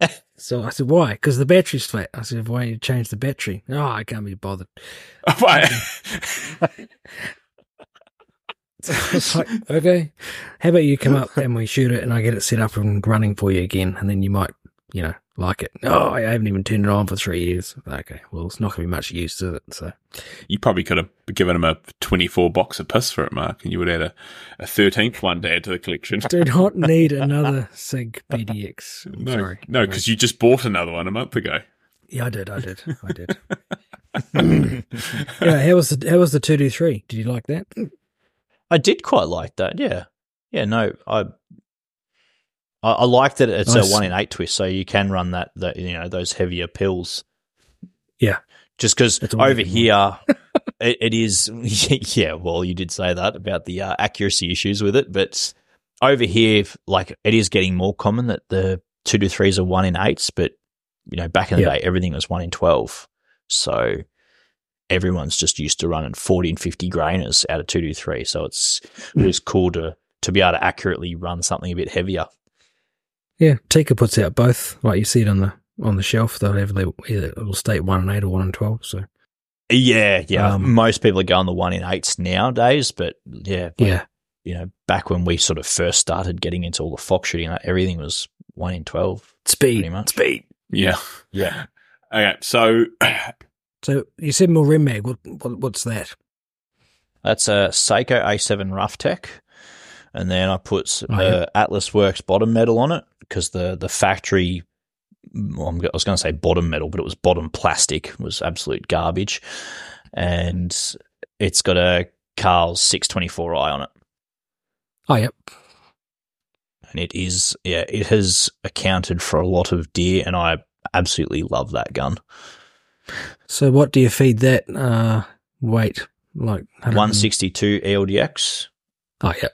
so I said, "Why?" Because the battery's flat. I said, "Why don't you change the battery?" Oh, I can't be bothered. Right. So I was like, "Okay, how about you come up and we shoot it, and I get it set up and running for you again, and then you might, you know, like it." Oh, I haven't even turned it on for three years. Okay, well, it's not going to be much use to it. So you probably could have given him a 24 box of piss for it, Mark, and you would add a, a 13th one to add to the collection. I do not need another Sig BDX. I'm No, sorry. no, because you just bought another one a month ago. Yeah, I did. I did. I did. yeah, how was the how was the two D three? Did you like that? I did quite like that. Yeah, yeah. No, I I, I like that it's Nice. a one in eight twist, so you can run that that you know those heavier pills. Yeah. just because over here it, it is. Yeah, well, you did say that about the uh, accuracy issues with it, but over here, like it is getting more common that the two to threes are one in eights, but you know back in the Yeah. day everything was one in twelve, so everyone's just used to running 40 and 50 grainers out of 223 so it's it was cool to to be able to accurately run something a bit heavier Yeah, Tikka puts out both. Like you see it on the on the shelf. They'll have the- either it will state one and eight or one and twelve. So yeah yeah Um, most people are going the one in eights nowadays but yeah like, yeah, you know back when we sort of first started getting into all the fox shooting everything was one in 12 speed, pretty much. speed. Yeah. yeah Okay. So So you said more Rem mag. What, what what's that? that's a Sako a7 Roughtech and then i put Oh, uh, yeah. atlas works bottom metal on it because the the factory well, I'm, go- I was going to say bottom metal, but it was bottom plastic. Was absolute garbage, and it's got a Kahles 624i on it, Oh, yep. and it is yeah, it has accounted for a lot of deer, and I absolutely love that gun. So what do you feed that uh, weight? Like 162 ELDX, Oh, yep.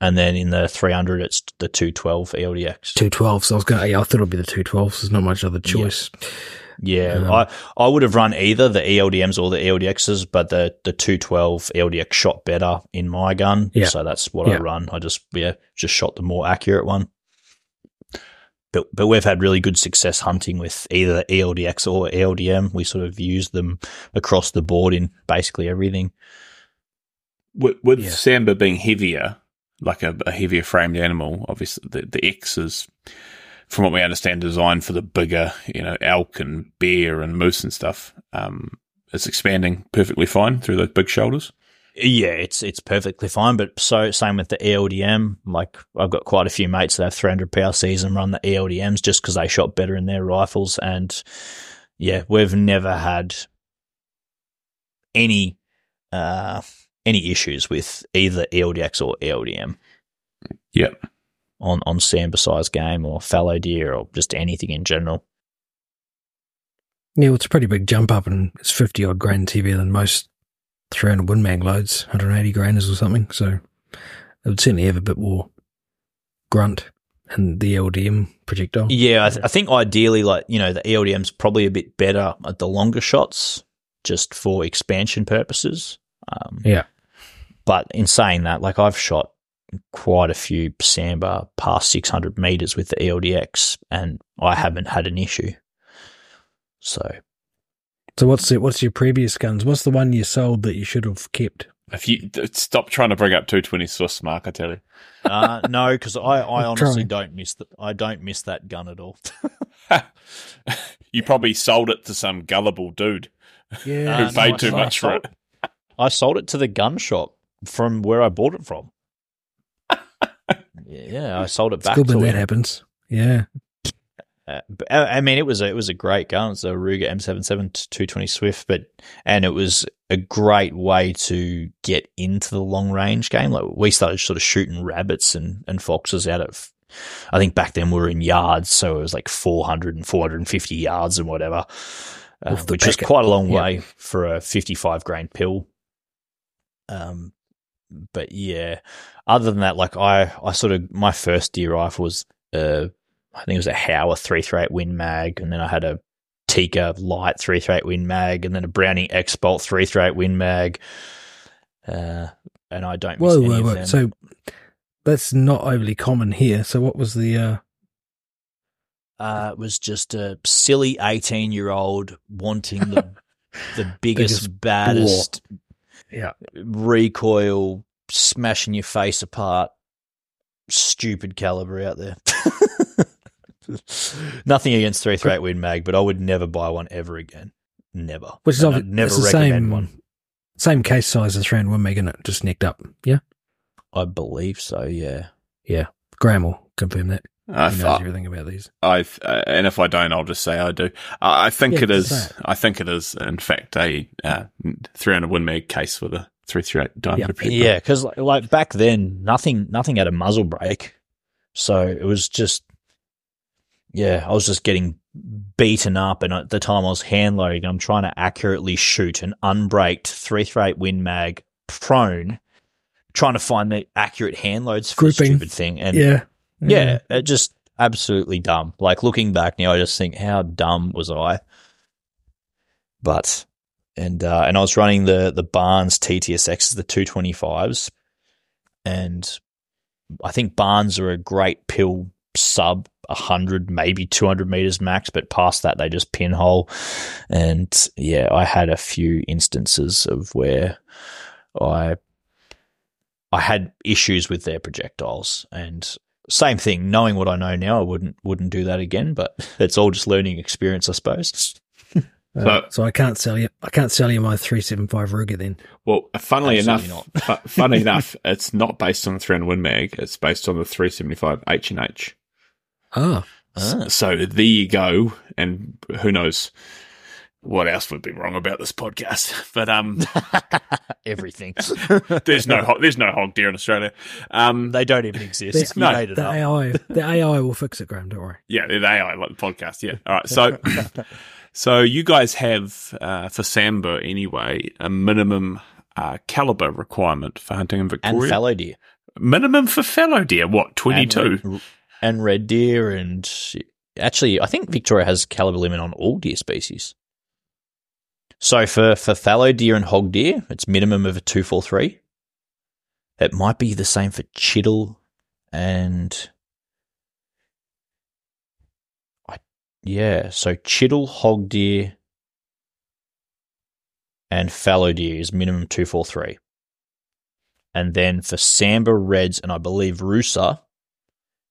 And then in the 300 it's the 212 ELDX. Two twelve. So I was going. to Yeah, I thought it'd be the two twelves. There's not much other choice. Yeah, Um, I I would have run either the ELDMs or the ELDXs, but the the 212 ELDX shot better in my gun. Yeah. So that's what I run. I just yeah, just shot the more accurate one. But but we've had really good success hunting with either the ELDX or ELDM. We sort of use them across the board in basically everything. with, with Yeah. sambar being heavier, like a, a heavier framed animal, obviously the, the X is, from what we understand, designed for the bigger, you know, elk and bear and moose and stuff. Um, it's expanding perfectly fine through those big shoulders. Yeah, it's it's perfectly fine. But so same with the ELDM. Like I've got quite a few mates that have 300 PRCs and run the ELDMs just because they shot better in their rifles. And yeah, we've never had any uh, any issues with either ELDX or ELDM Yep. on on sambar size game or fallow deer or just anything in general. Yeah, well, it's a pretty big jump up, and it's fifty odd grains heavier than most three hundred Win mag loads, one hundred eighty grainers or something. So it would certainly have a bit more grunt and the ELDM projectile. Yeah, I, th- I think ideally, like you know, the ELDM's probably a bit better at the longer shots, just for expansion purposes. Um, Yeah. But in saying that, like I've shot quite a few sambar past 600 meters with the ELDX, and I haven't had an issue. So So what's the, what's your previous guns? What's the one you sold that you should have kept? If you stop trying to bring up 220 Swift, Mark, I tell you. uh, no, because I, I honestly don't miss that. I don't miss that gun at all. you probably sold it to some gullible dude Yeah, who Uh, no, paid I too sold- much for it. I sold it to the gun shop from where I bought it from. Yeah, I sold it It's back good when that him. happens. Yeah. Uh, but, uh, I mean, it was a, it was a great gun. It's a Ruger M77 220 Swift, but and it was a great way to get into the long range game. Like we started sort of shooting rabbits and, and foxes out of. I think back then we were in yards, so it was like 400 and 450 yards and whatever, uh, which is quite a long Yeah. way for a 55 grain pill. Um, but yeah, other than that, like I, I sort of my first deer rifle was uh, I think it was a Howa three three eight Win Mag, and then I had a Tikka Light three three eight Win Mag, and then a Browning X Bolt three three eight Win Mag. Uh, and I don't miss Whoa, whoa, whoa. So that's not overly common here. So what was the uh uh, it was just a silly eighteen year old wanting the the biggest, Biggest baddest Yeah. recoil, smashing your face apart, stupid caliber out there. Nothing against three three eight Win Mag, but I would never buy one ever again. Never. which is And obvi- never the same one. same case size as round one meg and it just nicked up. Yeah. I believe so. Yeah, yeah. Graeme will confirm that. I, He knows everything about these. I, uh, and if I don't, I'll just say I do. I I think Yeah, it just is. say it. I think it is, in fact, a uh, 300 Win Mag case with a 338 diameter. projectile. Yeah, because like, like back then, nothing nothing had a muzzle brake, so it was just yeah, I was just getting beaten up, and at the time I was hand loading. I'm trying to accurately shoot an unbraked three three eight Win Mag prone, trying to find the accurate hand loads for the Grouping. stupid thing, and Yeah. Yeah, it just absolutely dumb. Like looking back now, I just think how dumb was I? But and uh, and I was running the the Barnes TTSXs, the two twenty fives, and I think Barnes are a great pill sub hundred, maybe two hundred meters max, but past that they just pinhole. And yeah, I had a few instances of where I I had issues with their projectiles and same thing. Knowing what I know now, I wouldn't wouldn't do that again. But it's all just learning experience, I suppose. Uh, So- so I can't sell you. I can't sell you my three seven five Ruger then. Well, funnily Absolutely enough, fu- funny enough, it's not based on the 300 Win Mag. It's based on the 375 H and H. Ah, Ah. So there you go. And who knows what else would be wrong about this podcast? But um, Everything. there's no ho- there's no hog deer in Australia. Um, they don't even exist. the, no, made it the up. AI, the AI will fix it, Graeme. Don't worry. yeah, the AI like the podcast. Yeah. All right. So so you guys have uh, for sambar anyway a minimum uh, caliber requirement for hunting in Victoria and Victoria. fallow deer. minimum for fallow deer. What twenty two, And And red deer. And actually, I think Victoria has caliber limit on all deer species. So for, for fallow deer and hog deer, it's minimum of a 243. It might be the same for chital and. I, yeah, so chital, hog deer, and fallow deer is minimum 243. And then for sambar Reds and I believe Rusa,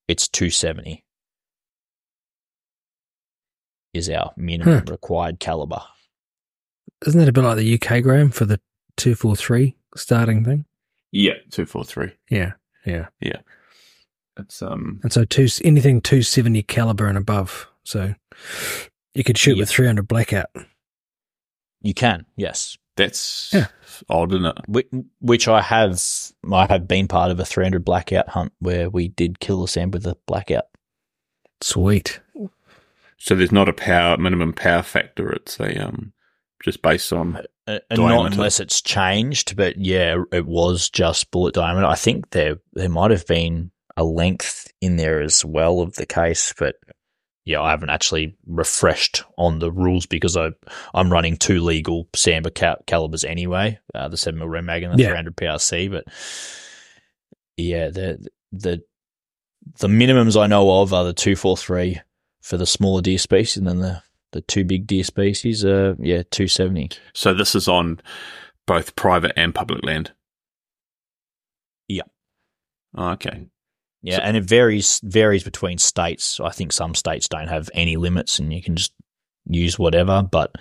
it's 270 is our minimum hmm. required caliber. Isn't that a bit like the UK, Graeme, for the two four three starting thing? Yeah, two four three. Yeah, yeah. Yeah. It's um And so two anything two seventy caliber and above. So you could shoot Yeah. with three hundred blackout. You can, yes. that's Yeah. odd, isn't it? Which, which I have, I have been part of a 300 blackout hunt where we did kill a sand with a blackout. Sweet. So there's not a power minimum power factor. It's a um just based on Uh, and not unless it's changed, but yeah, it was just bullet diameter. I think there there might have been a length in there as well of the case, but yeah, I haven't actually refreshed on the rules because I I'm running two legal sambar cal- calibers anyway, uh, the seven mil Rem mag and the Yeah. 300 PRC. But yeah, the the the minimums I know of are the two four three for the smaller deer species, and then the the two big deer species are yeah two seventy. So this is on both private and public land. Yeah. Oh, okay. Yeah, So- and it varies varies between states. I think some states don't have any limits, and you can just use whatever. But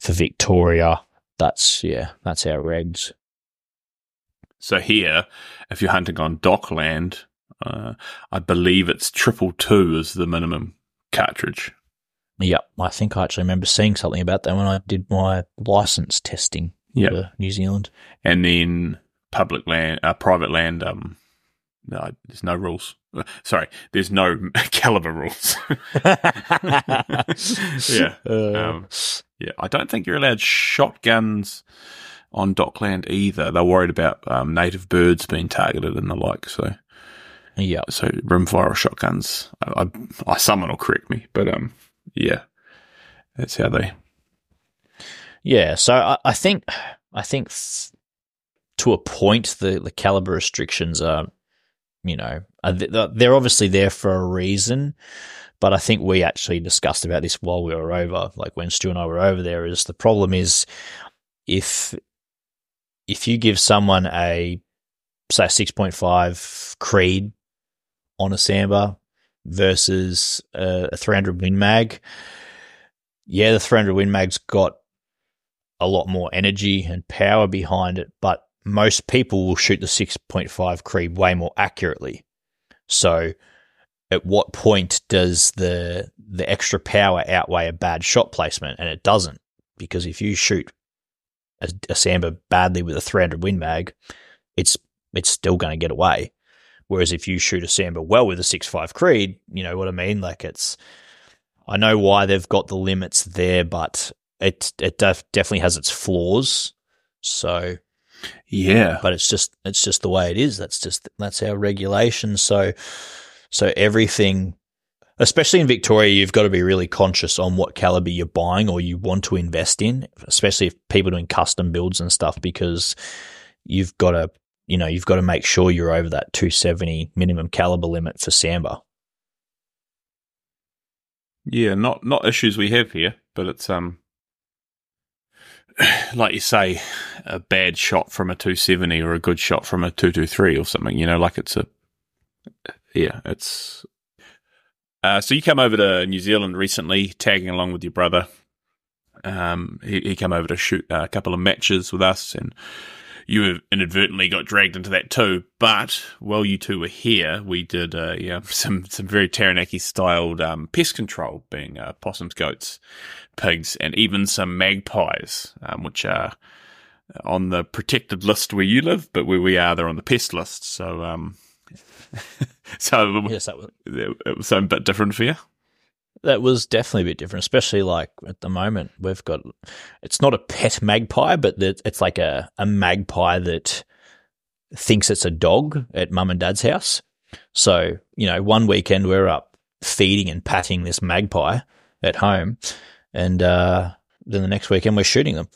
for Victoria, that's yeah, that's our regs. So here, if you're hunting on DOC land, Uh, I believe it's triple two is the minimum cartridge. Yep, I think I actually remember seeing something about that when I did my license testing Yeah, for New Zealand. and then public land, uh, private land. Um, no, there's no rules. Sorry, there's no caliber rules. yeah, Uh, Um, yeah. I don't think you're allowed shotguns on DOC land either. They're worried about um, native birds being targeted and the like. So, yep. so rimfire or shotguns. I, I, I someone will correct me, but um, yeah, that's how they. Yeah, so I, I think I think th- to a point the the caliber restrictions are, you know, they're obviously there for a reason. But I think we actually discussed about this while we were over, like when Stu and I were over there. Is the problem is if if you give someone a say six point five Creed on a sambar versus a, a three hundred Win Mag, yeah, the three hundred Win Mag's got a lot more energy and power behind it, but most people will shoot the 6.5 Creed way more accurately. So, at what point does the the extra power outweigh a bad shot placement? And it doesn't, because if you shoot a, a sambar badly with a 300 Win Mag, it's it's still going to get away. Whereas if you shoot a sambar well with a 6.5 Creed, you know what I mean? Like it's, I know why they've got the limits there, but it it def- definitely has its flaws. So, Yeah, but it's just it's just the way it is. That's just that's our regulation. So, so everything, especially in Victoria, you've got to be really conscious on what caliber you're buying or you want to invest in, especially if people doing custom builds and stuff, because you've got to you know you've got to make sure you're over that 270 minimum caliber limit for sambar. yeah. Not not issues we have here, but it's um, like you say, a bad shot from a 270 or a good shot from a 223 or something. You know, like it's a yeah, it's. Uh, so you come over to New Zealand recently, tagging along with your brother. Um, he, he came over to shoot a couple of matches with us, and you inadvertently got dragged into that too. But while you two were here, we did uh, yeah some some very Taranaki styled um, pest control, being uh, possums, goats, pigs, and even some magpies, um, which are on the protected list where you live, but where we are, they're on the pest list. So um, so Yes, that was it was something bit different for you. That was definitely a bit different, especially like at the moment we've got. It's not a pet magpie, but it's like a a magpie that thinks it's a dog at mum and dad's house. So you know, one weekend we're up feeding and patting this magpie at home, and uh, then the next weekend we're shooting them.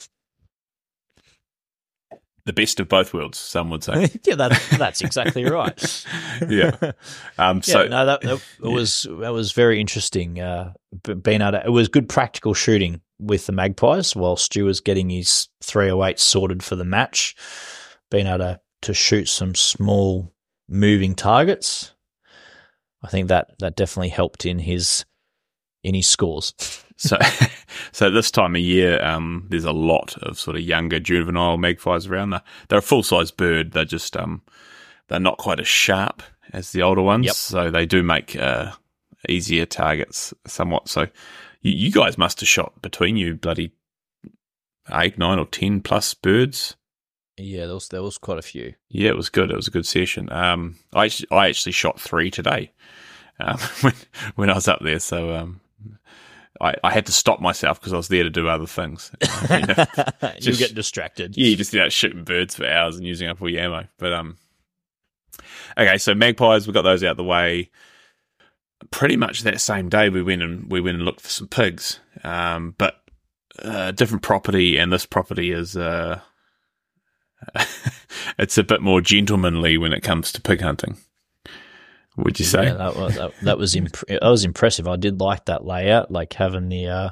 The best of both worlds, some would say. yeah, that's that's exactly right. yeah. Um, so yeah, no, that, that it was that was very interesting. Uh, being able to, it was good practical shooting with the magpies while Stu was getting his 308 sorted for the match. Being able to, to shoot some small moving targets, I think that that definitely helped in his in his scores. So so this time of year, um, there's a lot of sort of younger juvenile magpies around. They're, they're a full size bird. They're just um, they're not quite as sharp as the older ones, Yep. so they do make uh, easier targets somewhat. So you, you guys must have shot between you bloody eight, nine, or ten plus birds. Yeah, there was there was quite a few. Yeah, it was good. It was a good session. Um, I actually, I actually shot three today um, when when I was up there. So um, I, I had to stop myself because I was there to do other things. You know, you Just- get distracted. yeah, you just you know shooting birds for hours and using up all your ammo. But um, okay, so magpies, we got those out the way. Pretty much that same day, we went and we went and looked for some pigs. Um, but uh, different property, and this property is uh, it's a bit more gentlemanly when it comes to pig hunting. Would you say? Yeah, that was that, that was imp- that was impressive. I did like that layout, like having the uh,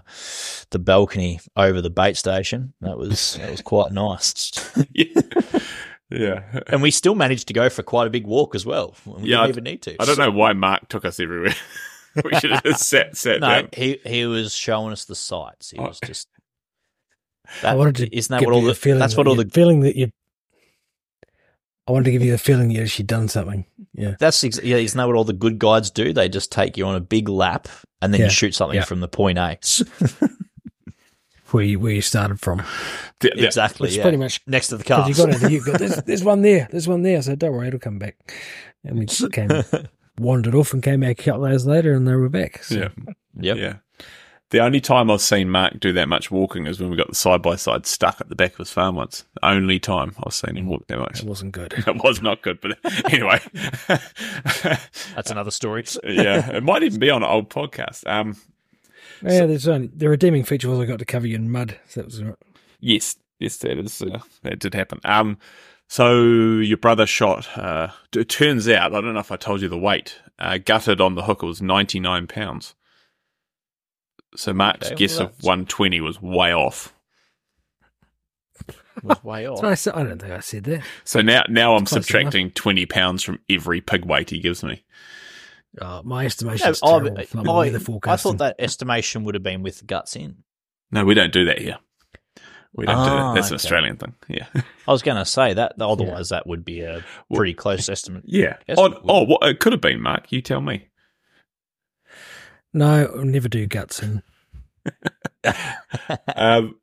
the balcony over the bait station. That was that was quite nice. yeah. yeah. and we still managed to go for quite a big walk as well. We Yeah, I- didn't even need to. I don't know why Mark took us everywhere. we should have just sat sat No, down. he he was showing us the sights. He Oh. was just. I wanted to isn't that what all the feeling that's what all the feeling that you. I wanted to give you the feeling you actually done something. Yeah. That's ex- yeah. Isn't that what all the good guides do? They just take you on a big lap and then Yeah. you shoot something Yeah. from the point A. Where you, where you started from. The- the- exactly. It's Yeah. pretty much next to the car. you got it. You got there's, there's one there. There's one there. So don't worry, it'll come back. And we just came, wandered off and came back a couple of hours later, and they were back. So yeah. Yep. Yeah. The only time I've seen Mark do that much walking is when we got the side by side stuck at the back of his farm once. Only time I've seen him walk that much. it wasn't good. It was not good, but anyway. That's another story. yeah, it might even be on an old podcast. Um, Yeah, there's only the redeeming feature was I got to cover you in mud. So that was all right. yes, yes, that is uh, that did happen. Um, so your brother shot. Uh, it turns out I don't know if I told you the weight. Uh, gutted on the hook it was ninety nine pounds. So Mark's Okay, well, guess of one twenty was way off. Was way off. So I, said, I don't think I said that. So now now I'm Close enough. subtracting twenty pounds from every pig weight he gives me. Uh, my estimation No, is terrible. but- Like oh, I thought that estimation would have been with guts in. No, we don't do that here. We don't do Ah, that. That's an. Australian thing. Yeah. I was going to say that. Otherwise, that would be a pretty close estimate. Yeah. Yes, oh, oh what, it could have been, Mark. You tell me. No, I'll never do guts in. Um,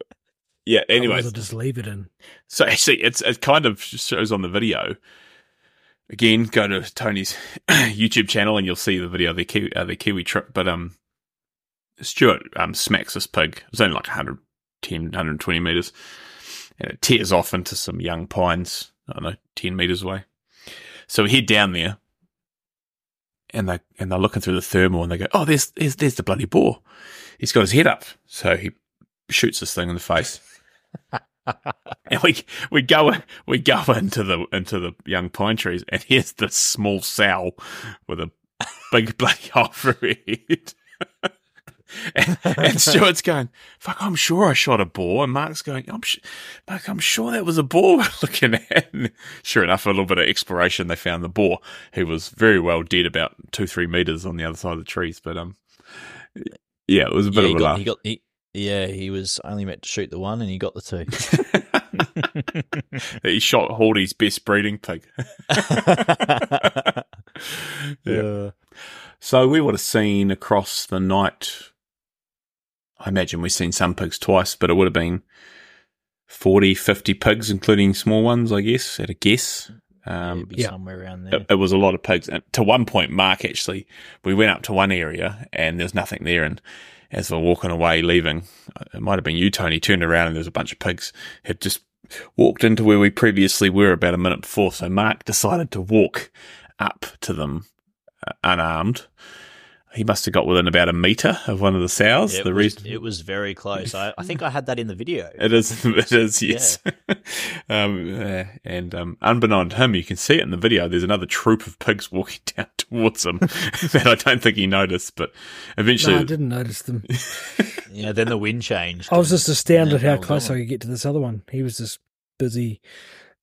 yeah. Anyway, I'll just leave it in. so actually, it's it kind of shows on the video. Again, go to Tony's YouTube channel and you'll see the video of the Kiwi, uh, the Kiwi trip. But um, Stuart um smacks this pig. It's only like 110, 120 meters, and it tears off into some young pines. I don't know, ten meters away. So we head down there, and they and they're looking through the thermal, and they go, "Oh, there's there's there's the bloody boar. He's got his head up." So he shoots this thing in the face. And we we go we go into the into the young pine trees, and here's the small sow with a big bloody hole through her head. and, and Stuart's going, "Fuck, I'm sure I shot a boar." And Mark's going, "I'm sh- Mark, I'm sure that was a boar we're looking at." And sure enough, a little bit of exploration, they found the boar, who was very well dead, about two three meters on the other side of the trees. But um, yeah, it was a bit yeah, of a got, laugh. he got he, yeah, he was only meant to shoot the one, and he got the two. he shot Hawdy's best breeding pig. yeah. So we would have seen across the night. I imagine we've seen some pigs twice, but it would have been 40, 50 pigs, including small ones, I guess, at a guess. Um, yeah. somewhere around there. it, it was a lot of pigs. And to one point, Mark actually, we went up to one area and there's nothing there. And as we're walking away, leaving, it might have been you, Tony, turned around and there's a bunch of pigs had just walked into where we previously were about a minute before. So Mark decided to walk up to them uh, unarmed. He must have got within about a meter of one of the sows. it, the was, reason it was very close. I, I think I had that in the video. it is. It is. Yes. um, uh, and um, unbeknown to him, you can see it in the video. There's another troop of pigs walking down towards him that I don't think he noticed. But eventually, No, I didn't notice them. Yeah, then the wind changed. I was just astounded Yeah, how close done. I could get to this other one. He was just busy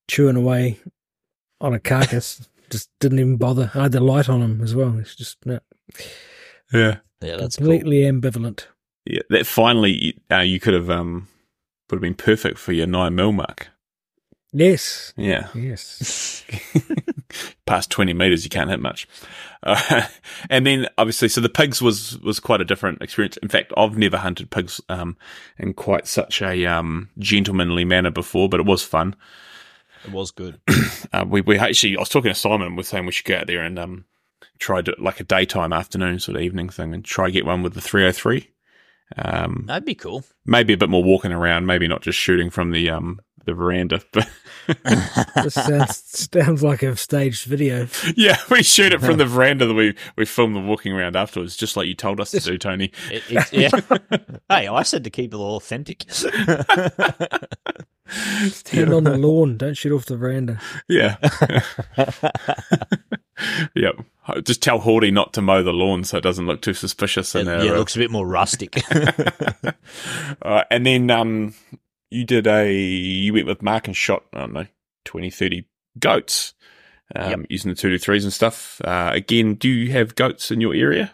chewing away on a carcass. just didn't even bother. I had the light on him as well. It's just no, yeah, yeah, that's cool. ambivalent. yeah. That finally, uh, you could have um, would have been perfect for your nine mil mark. Yes, Yeah, yes. past 20 meters you can't hit much uh, and then obviously so the pigs was was quite a different experience in fact i've never hunted pigs um in quite such a um gentlemanly manner before but it was fun It was good. uh, we, we actually i was talking to simon and we're saying we should go out there and um try to like a daytime afternoon sort of evening thing and try get one with the 303 um That'd be cool. maybe a bit more walking around maybe not just shooting from the um the veranda but this sounds sounds like a staged video. Yeah, we shoot it from the veranda that we we film the walking around afterwards, just like you told us to do, Tony. It, it, yeah. hey, I said to keep it all authentic. Stand it on the lawn. Don't shoot off the veranda. Yeah. yep. Just tell Hawdy not to mow the lawn so it doesn't look too suspicious. yeah, In our, it uh, looks a bit more rustic. uh, and then um, you did a you went with Mark and shot I don't know 20, 30 goats um, Yep. using the two to threes and stuff. Uh, again, do you have goats in your area?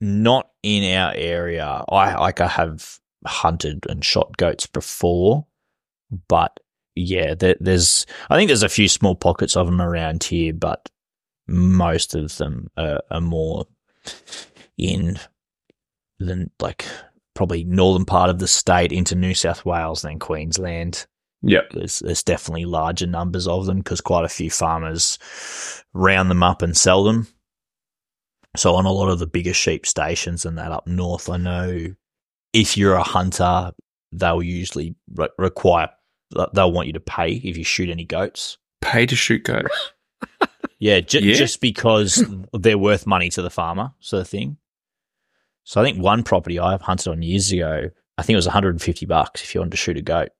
Not in our area. I like I have hunted and shot goats before, but yeah, there, there's I think there's a few small pockets of them around here, but most of them are, are more in the like probably northern part of the state into New South Wales than Queensland. Yep. There's, there's definitely larger numbers of them because quite a few farmers round them up and sell them. So on a lot of the bigger sheep stations and that up north, I know if you're a hunter, they'll usually re- require they'll want you to pay if you shoot any goats. Pay to shoot goats. Yeah, ju- Yeah. just because they're worth money to the farmer, sort of thing. So I think one property I have hunted on years ago, I think it was 150 bucks if you wanted to shoot a goat,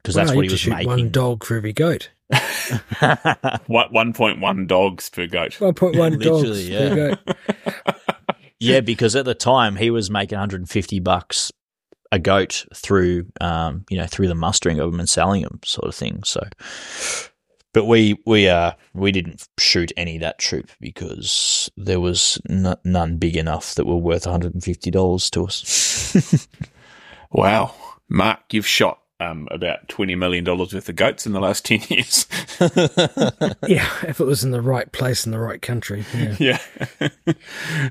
because that's Wow, what you he was shoot making. one dog for every goat. What one point one dogs per goat. 1.1 dogs Literally, per goat. yeah, because at the time he was making 150 bucks a goat through, um, you know, through the mustering of them and selling them, sort of thing. So, but we we uh we didn't shoot any of that troop because there was n- none big enough that were worth 150 dollars to us. Wow, Mark, you've shot um, about twenty million dollars worth of goats in the last ten years. Yeah, if it was in the right place in the right country. Yeah. yeah.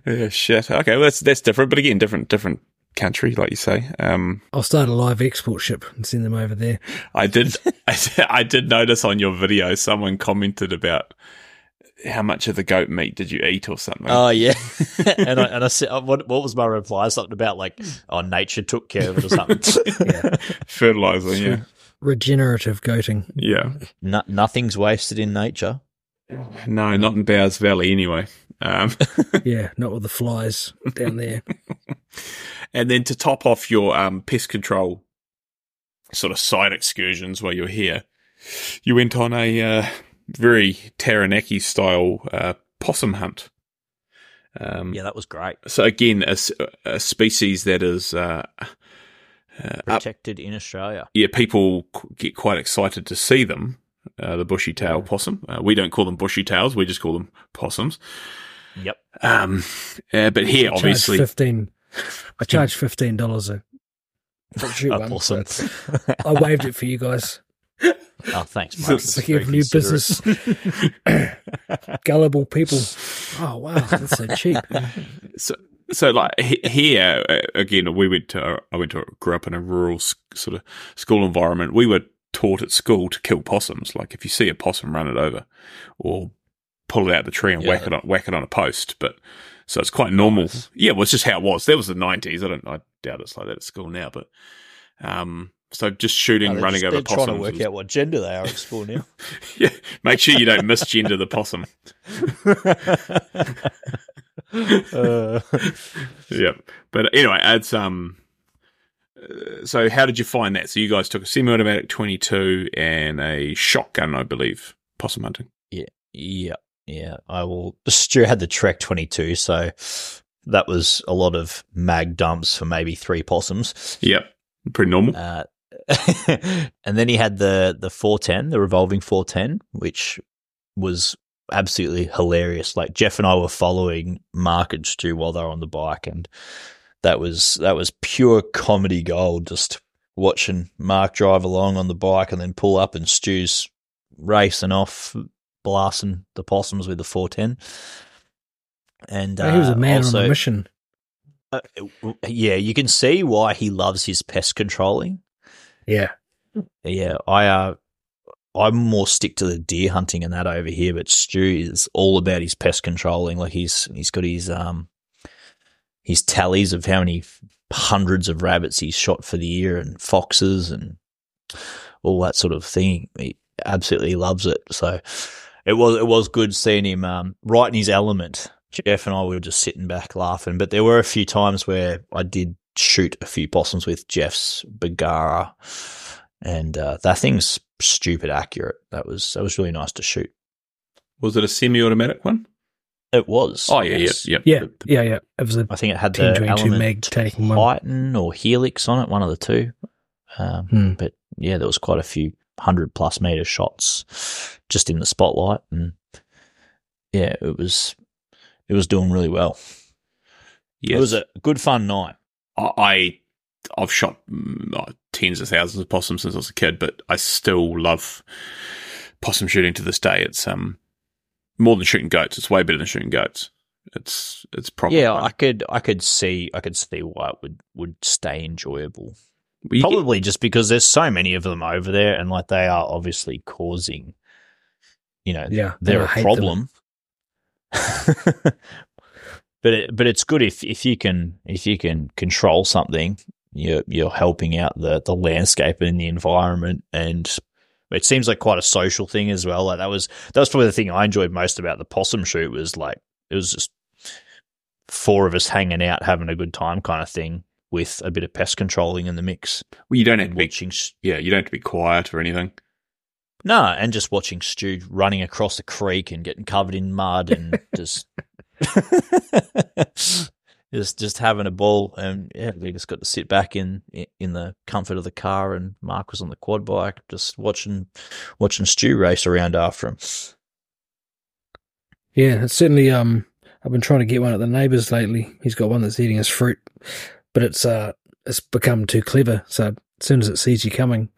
yeah, shit. Okay, well that's that's different, but again, different different country, like you say. Um, I'll start a live export ship and send them over there. I did, I, did- I did notice on your video someone commented about how much of the goat meat did you eat or something. Oh yeah, and I and I said, uh, what what was my reply? Something about like, oh, nature took care of it or something. Yeah. Fertilizer, yeah, Regenerative goating. yeah. no, nothing's wasted in nature. No, not in Bowes Valley anyway. Um, Yeah, not with the flies down there. And then to top off your um, pest control sort of side excursions while you're here, you went on a uh, very Taranaki style uh, possum hunt. Um, Yeah, that was great. So again, a species that is, uh, uh, up, Protected in Australia. yeah, people get quite excited to see them. Uh, the bushy tail possum. Uh, we don't call them bushy tails; we just call them possums. Yep. Um, uh, but here, obviously, fifteen. I charged fifteen dollars a for a shoot one. possum. so I waived it for you guys. Oh, thanks, So- mate. Speaking of new business, gullible people. Oh wow, that's so cheap. so so like here uh, again we went to i went to grew up in a rural sort of school environment we were taught at school to kill possums like if you see a possum run it over or pull it out of the tree and whack it on whack it on a post but so it's quite normal Nice. yeah well it's just how it was that was the 90s i don't i doubt it's like that at school now but um so just shooting No, running just- over possums trying to work out what gender they are at school now. yeah make sure you don't misgender the possum Uh, yeah. But anyway, it's um. So how did you find that? So you guys took a semi-automatic 22 and a shotgun, I believe, possum hunting. yeah, yeah. I will. Stu had the Trek 22, so that was a lot of mag dumps for maybe three possums. Yep, pretty normal. Uh, and then he had the the 410, the revolving 410, which was absolutely hilarious. Like Jeff and I were following Mark and Stu while they were on the bike, and that was that was pure comedy gold. Just watching Mark drive along on the bike and then pull up, and Stu's racing off, blasting the possums with the 410. And uh, he was a man also, on a mission. uh, yeah, you can see why he loves his pest controlling. Yeah. Yeah, I uh, I'm more stick to the deer hunting and that over here, but Stu is all about his pest controlling. Like he's he's got his um his tallies of how many hundreds of rabbits he's shot for the year and foxes and all that sort of thing. He absolutely loves it. So it was it was good seeing him um, right in his element. Jeff and I we were just sitting back laughing, but there were a few times where I did shoot a few possums with Jeff's Bergara, and uh, that thing's stupid accurate. That was that was really nice to shoot. Was it a semi-automatic one? It was. Oh yeah, yes. yeah, yeah. Yeah, yeah, yeah. It was a I think it had the 1022 element meg taking one. Titan or Helix on it, one of the two. Um, Hmm. But yeah, there was quite a few hundred plus meter shots just in the spotlight, and yeah, it was it was doing really well. Yes. It was a good fun night. I, I I've shot mm, tens of thousands of possums since I was a kid, but I still love possum shooting to this day. It's um more than shooting goats. It's way better than shooting goats. It's it's probably Yeah, I could I could see I could see why it would would stay enjoyable. Well, you get- Probably just because there's so many of them over there, and like they are obviously causing, you know, Yeah, they're a problem. but it, but it's good if if you can if you can control something, you're you're helping out the the landscape and the environment, and it seems like quite a social thing as well. Like that was that was probably the thing I enjoyed most about the possum shoot was like it was just four of us hanging out having a good time kind of thing with a bit of pest controlling in the mix well, you don't have to be watching s- yeah, you don't have to be quiet or anything. No, and just watching Stu running across the creek and getting covered in mud and just just just having a ball and yeah, we just got to sit back in in the comfort of the car and Mark was on the quad bike just watching watching Stu race around after him. Yeah, it's certainly. Um, I've been trying to get one at the neighbours lately. He's got one that's eating his fruit, but it's uh, it's become too clever. So as soon as it sees you coming,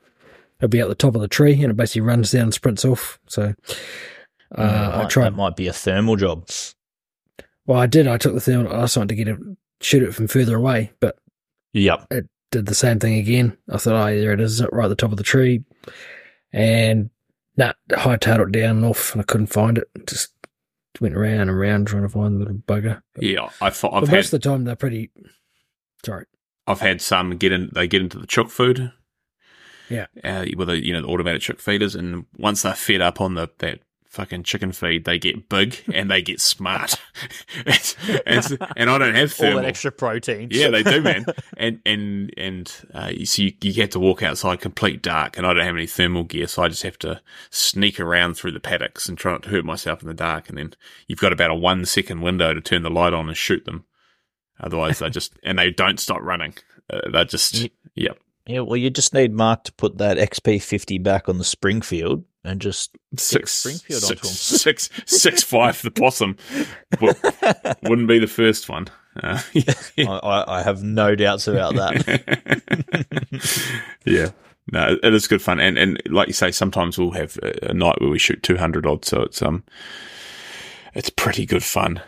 it'll be at the top of the tree, and it basically runs down and sprints off. So uh, that I tried. that might be a thermal job. Well, I did. I took the thermal. I was trying to get it, shoot it from further away, but Yep. it did the same thing again. I thought, oh, there it is, right at the top of the tree, and nah, hightailed it down and off, and I couldn't find it. Just went around and around trying to find the little bugger. But, Yeah, I've but I've had most of the time they're pretty. Sorry. I've had some get in. They get into the chook food. Yeah. uh, with the you know the automatic chook feeders, and once they're fed up on the that fucking chicken feed, they get big and they get smart. and, and, and I don't have All thermal. that extra protein. Yeah, they do, man. And and and uh, you you, you get to walk outside complete dark, and I don't have any thermal gear, so I just have to sneak around through the paddocks and try not to hurt myself in the dark. And then you've got about a one second window to turn the light on and shoot them. Otherwise, they just and they don't stop running. Uh, they're just Ye- yep. Yeah, well, you just need Mark to put that XP50 back on the Springfield and just Six, Springfield six, onto 'em. six, six, five. The possum Wou- wouldn't be the first one. Uh, I, I, I have no doubts about that. yeah. No, it is good fun, and and like you say, sometimes we'll have a, a night where we shoot two hundred odd, so it's um, it's pretty good fun.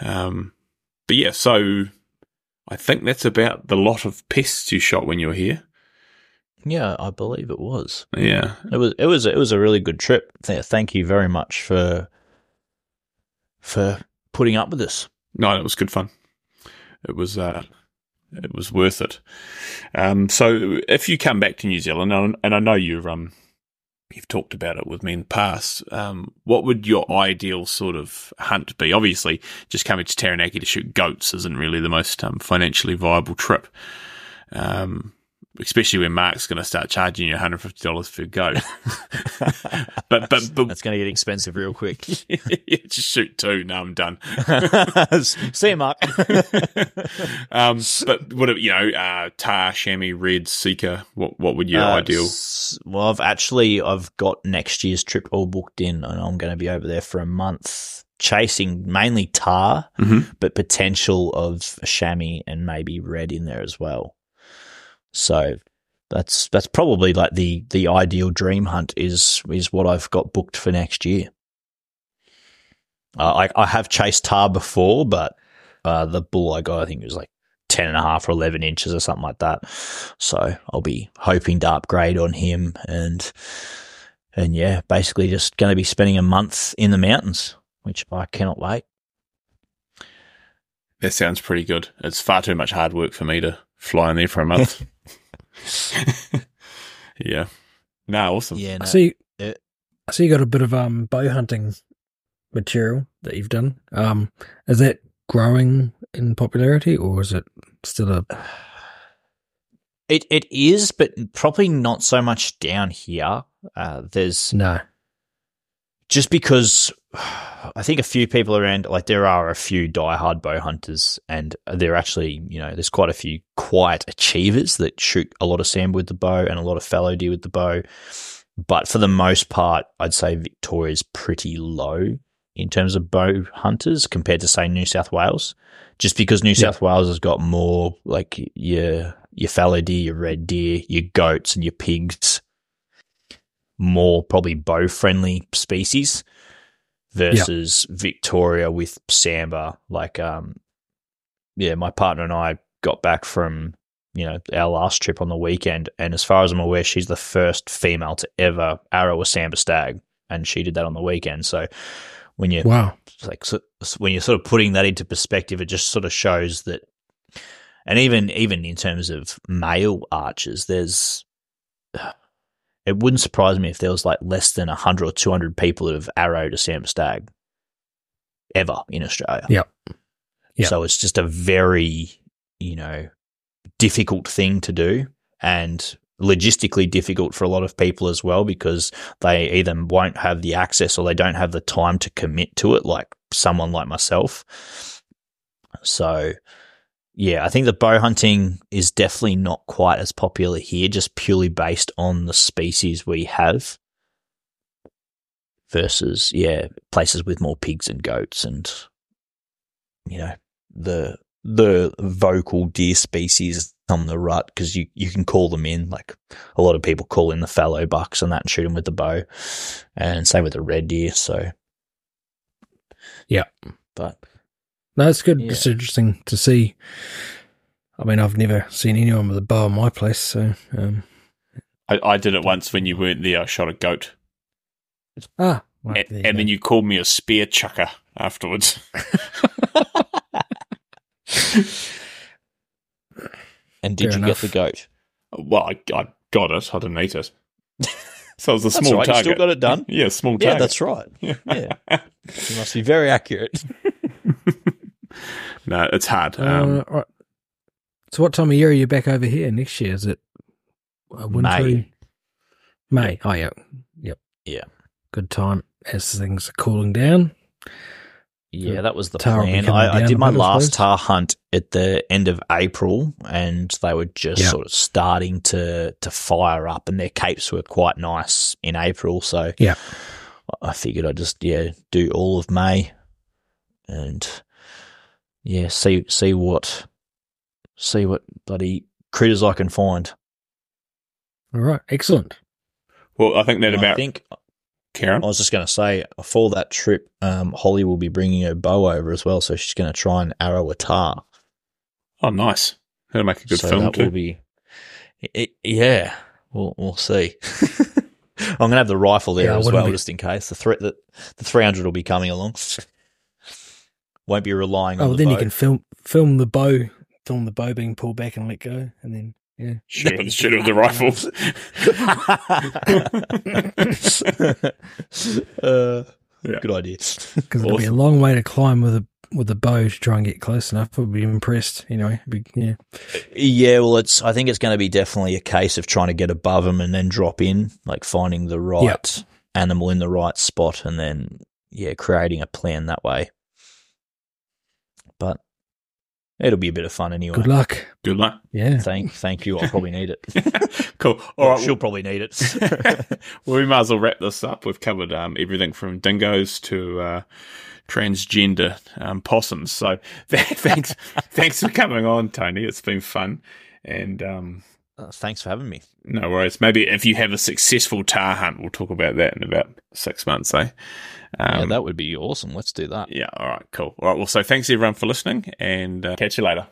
Um, but yeah, so I think that's about the lot of pests you shot when you were here. yeah, I believe it was. Yeah, It was it was it was a really good trip. Thank you very much for for putting up with us. no, it was good fun. It was uh, it was worth it. Um, so if you come back to New Zealand, and and I know you've um, you've talked about it with me in the past, um, what would your ideal sort of hunt be? Obviously, just coming to Taranaki to shoot goats isn't really the most um, financially viable trip. Um, especially when Mark's going to start charging you $150 per goat. but, but, but, That's going to get expensive real quick. just shoot two. No, I'm done. See you, Mark. um, but what you know, uh, tahr, chamois, red, sika? What what would your Uh, ideal? Well, I've actually I've got next year's trip all booked in, and I'm going to be over there for a month, chasing mainly tahr, Mhm. but potential of chamois and maybe red in there as well. So that's that's probably like the the ideal dream hunt is is what I've got booked for next year. Uh, I I have chased tahr before, but uh, the bull I got I think it was like 10 and a half or 11 inches or something like that. So I'll be hoping to upgrade on him and, and yeah, basically just going to be spending a month in the mountains, which I cannot wait. That sounds pretty good. It's far too much hard work for me to fly in there for a month. yeah. No, awesome. Yeah. I see. it- I see you got a bit of um bow hunting material that you've done. Um, is that growing in popularity, or is it still a? it, it is, but probably not so much down here. Uh, there's No. Just because I think a few people around, like there are a few diehard bow hunters, and there are actually, you know, there's quite a few quiet achievers that shoot a lot of sand with the bow and a lot of fallow deer with the bow. But for the most part, I'd say Victoria's pretty low in terms of bow hunters compared to say New South Wales, just because New Yeah. South Wales has got more like your your fallow deer, your red deer, your goats, and your pigs more probably bow friendly species versus Victoria with sambar. Like, um, yeah, my partner and I got back from you know our last trip on the weekend, and as far as I'm aware, she's the first female to ever arrow a sambar stag, and she did that on the weekend. So when you Wow. like so, when you're sort of putting that into perspective, it just sort of shows that, and even even in terms of male archers, there's. It wouldn't surprise me if there was like less than hundred or two hundred people that have arrowed a Sam stag ever in Australia. Yep. Yep. So it's just a very you know difficult thing to do and logistically difficult for a lot of people as well because they either won't have the access or they don't have the time to commit to it like someone like myself. So yeah, I think the bow hunting is definitely not quite as popular here just purely based on the species we have versus yeah, places with more pigs and goats and you know, the the vocal deer species on the rut because you, you can call them in. Like a lot of people call in the fallow bucks and that and shoot them with the bow, and same with the red deer. So, Yeah. but No, it's good. Yeah. It's interesting to see. I mean, I've never seen anyone with a bow in my place, so um, I, I did it once when you weren't there. I shot a goat, ah, well, A- there you and then you called me a spear chucker afterwards. and did Fair you enough. get the goat? well, I, I got it. I didn't eat it. So it was a That's small all right, you target. still got it done? Yeah, small Yeah, that's right. Yeah. Yeah. You must be very accurate. No, it's hard. Uh, Um, right. So, what time of year are you back over here next year? Is it uh, wintry? May. Oh, yeah. Yep. Yeah. Good time as things are cooling down. Yeah, that was the Tahr plan. I, I did my bit, last suppose. tahr hunt at the end of April, and they were just Yeah. sort of starting to to fire up, and their capes were quite nice in April. So Yeah. I figured I'd just yeah do all of May, and yeah see see what see what bloody critters I can find. All right. Excellent. well, I think that And about. I think Karen. I was just going to say for that trip, um, Holly will be bringing her bow over as well, so she's going to try and arrow a tahr. Oh, nice. That'll make a good so film that too. will be, it, yeah, we'll we'll see. I'm going to have the rifle there Yeah, as well, be- just in case the threat that the 300 will be coming along. Won't be relying on. Oh, the then you can film film the bow, film the bow being pulled back and let go, and then yeah. Shoot with, shoot with the rifles. uh, Yeah. Good idea. Because it'll be a long way to climb with a with a bow to try and get close enough. I'd be impressed. Anyway, be, yeah. Yeah, well, it's. I think it's going to be definitely a case of trying to get above them and then drop in, like finding the right animal in the right spot, and then yeah, creating a plan that way. But it'll be a bit of fun anyway. Good luck. Good luck. Yeah. Thank, thank you. I'll probably need it. cool. All Well, right. she'll probably need it. well, we might as well wrap this up. We've covered um, everything from dingoes to uh, transgender um, possums. So th- thanks, thanks for coming on, Tony. It's been fun, and um, Uh, thanks for having me. no worries. Maybe if you have a successful tahr hunt, we'll talk about that in about six months. Eh? Um, yeah, that would be awesome. Let's do that. yeah. All right. Cool. All right. Well, so thanks everyone for listening, and uh, catch you later.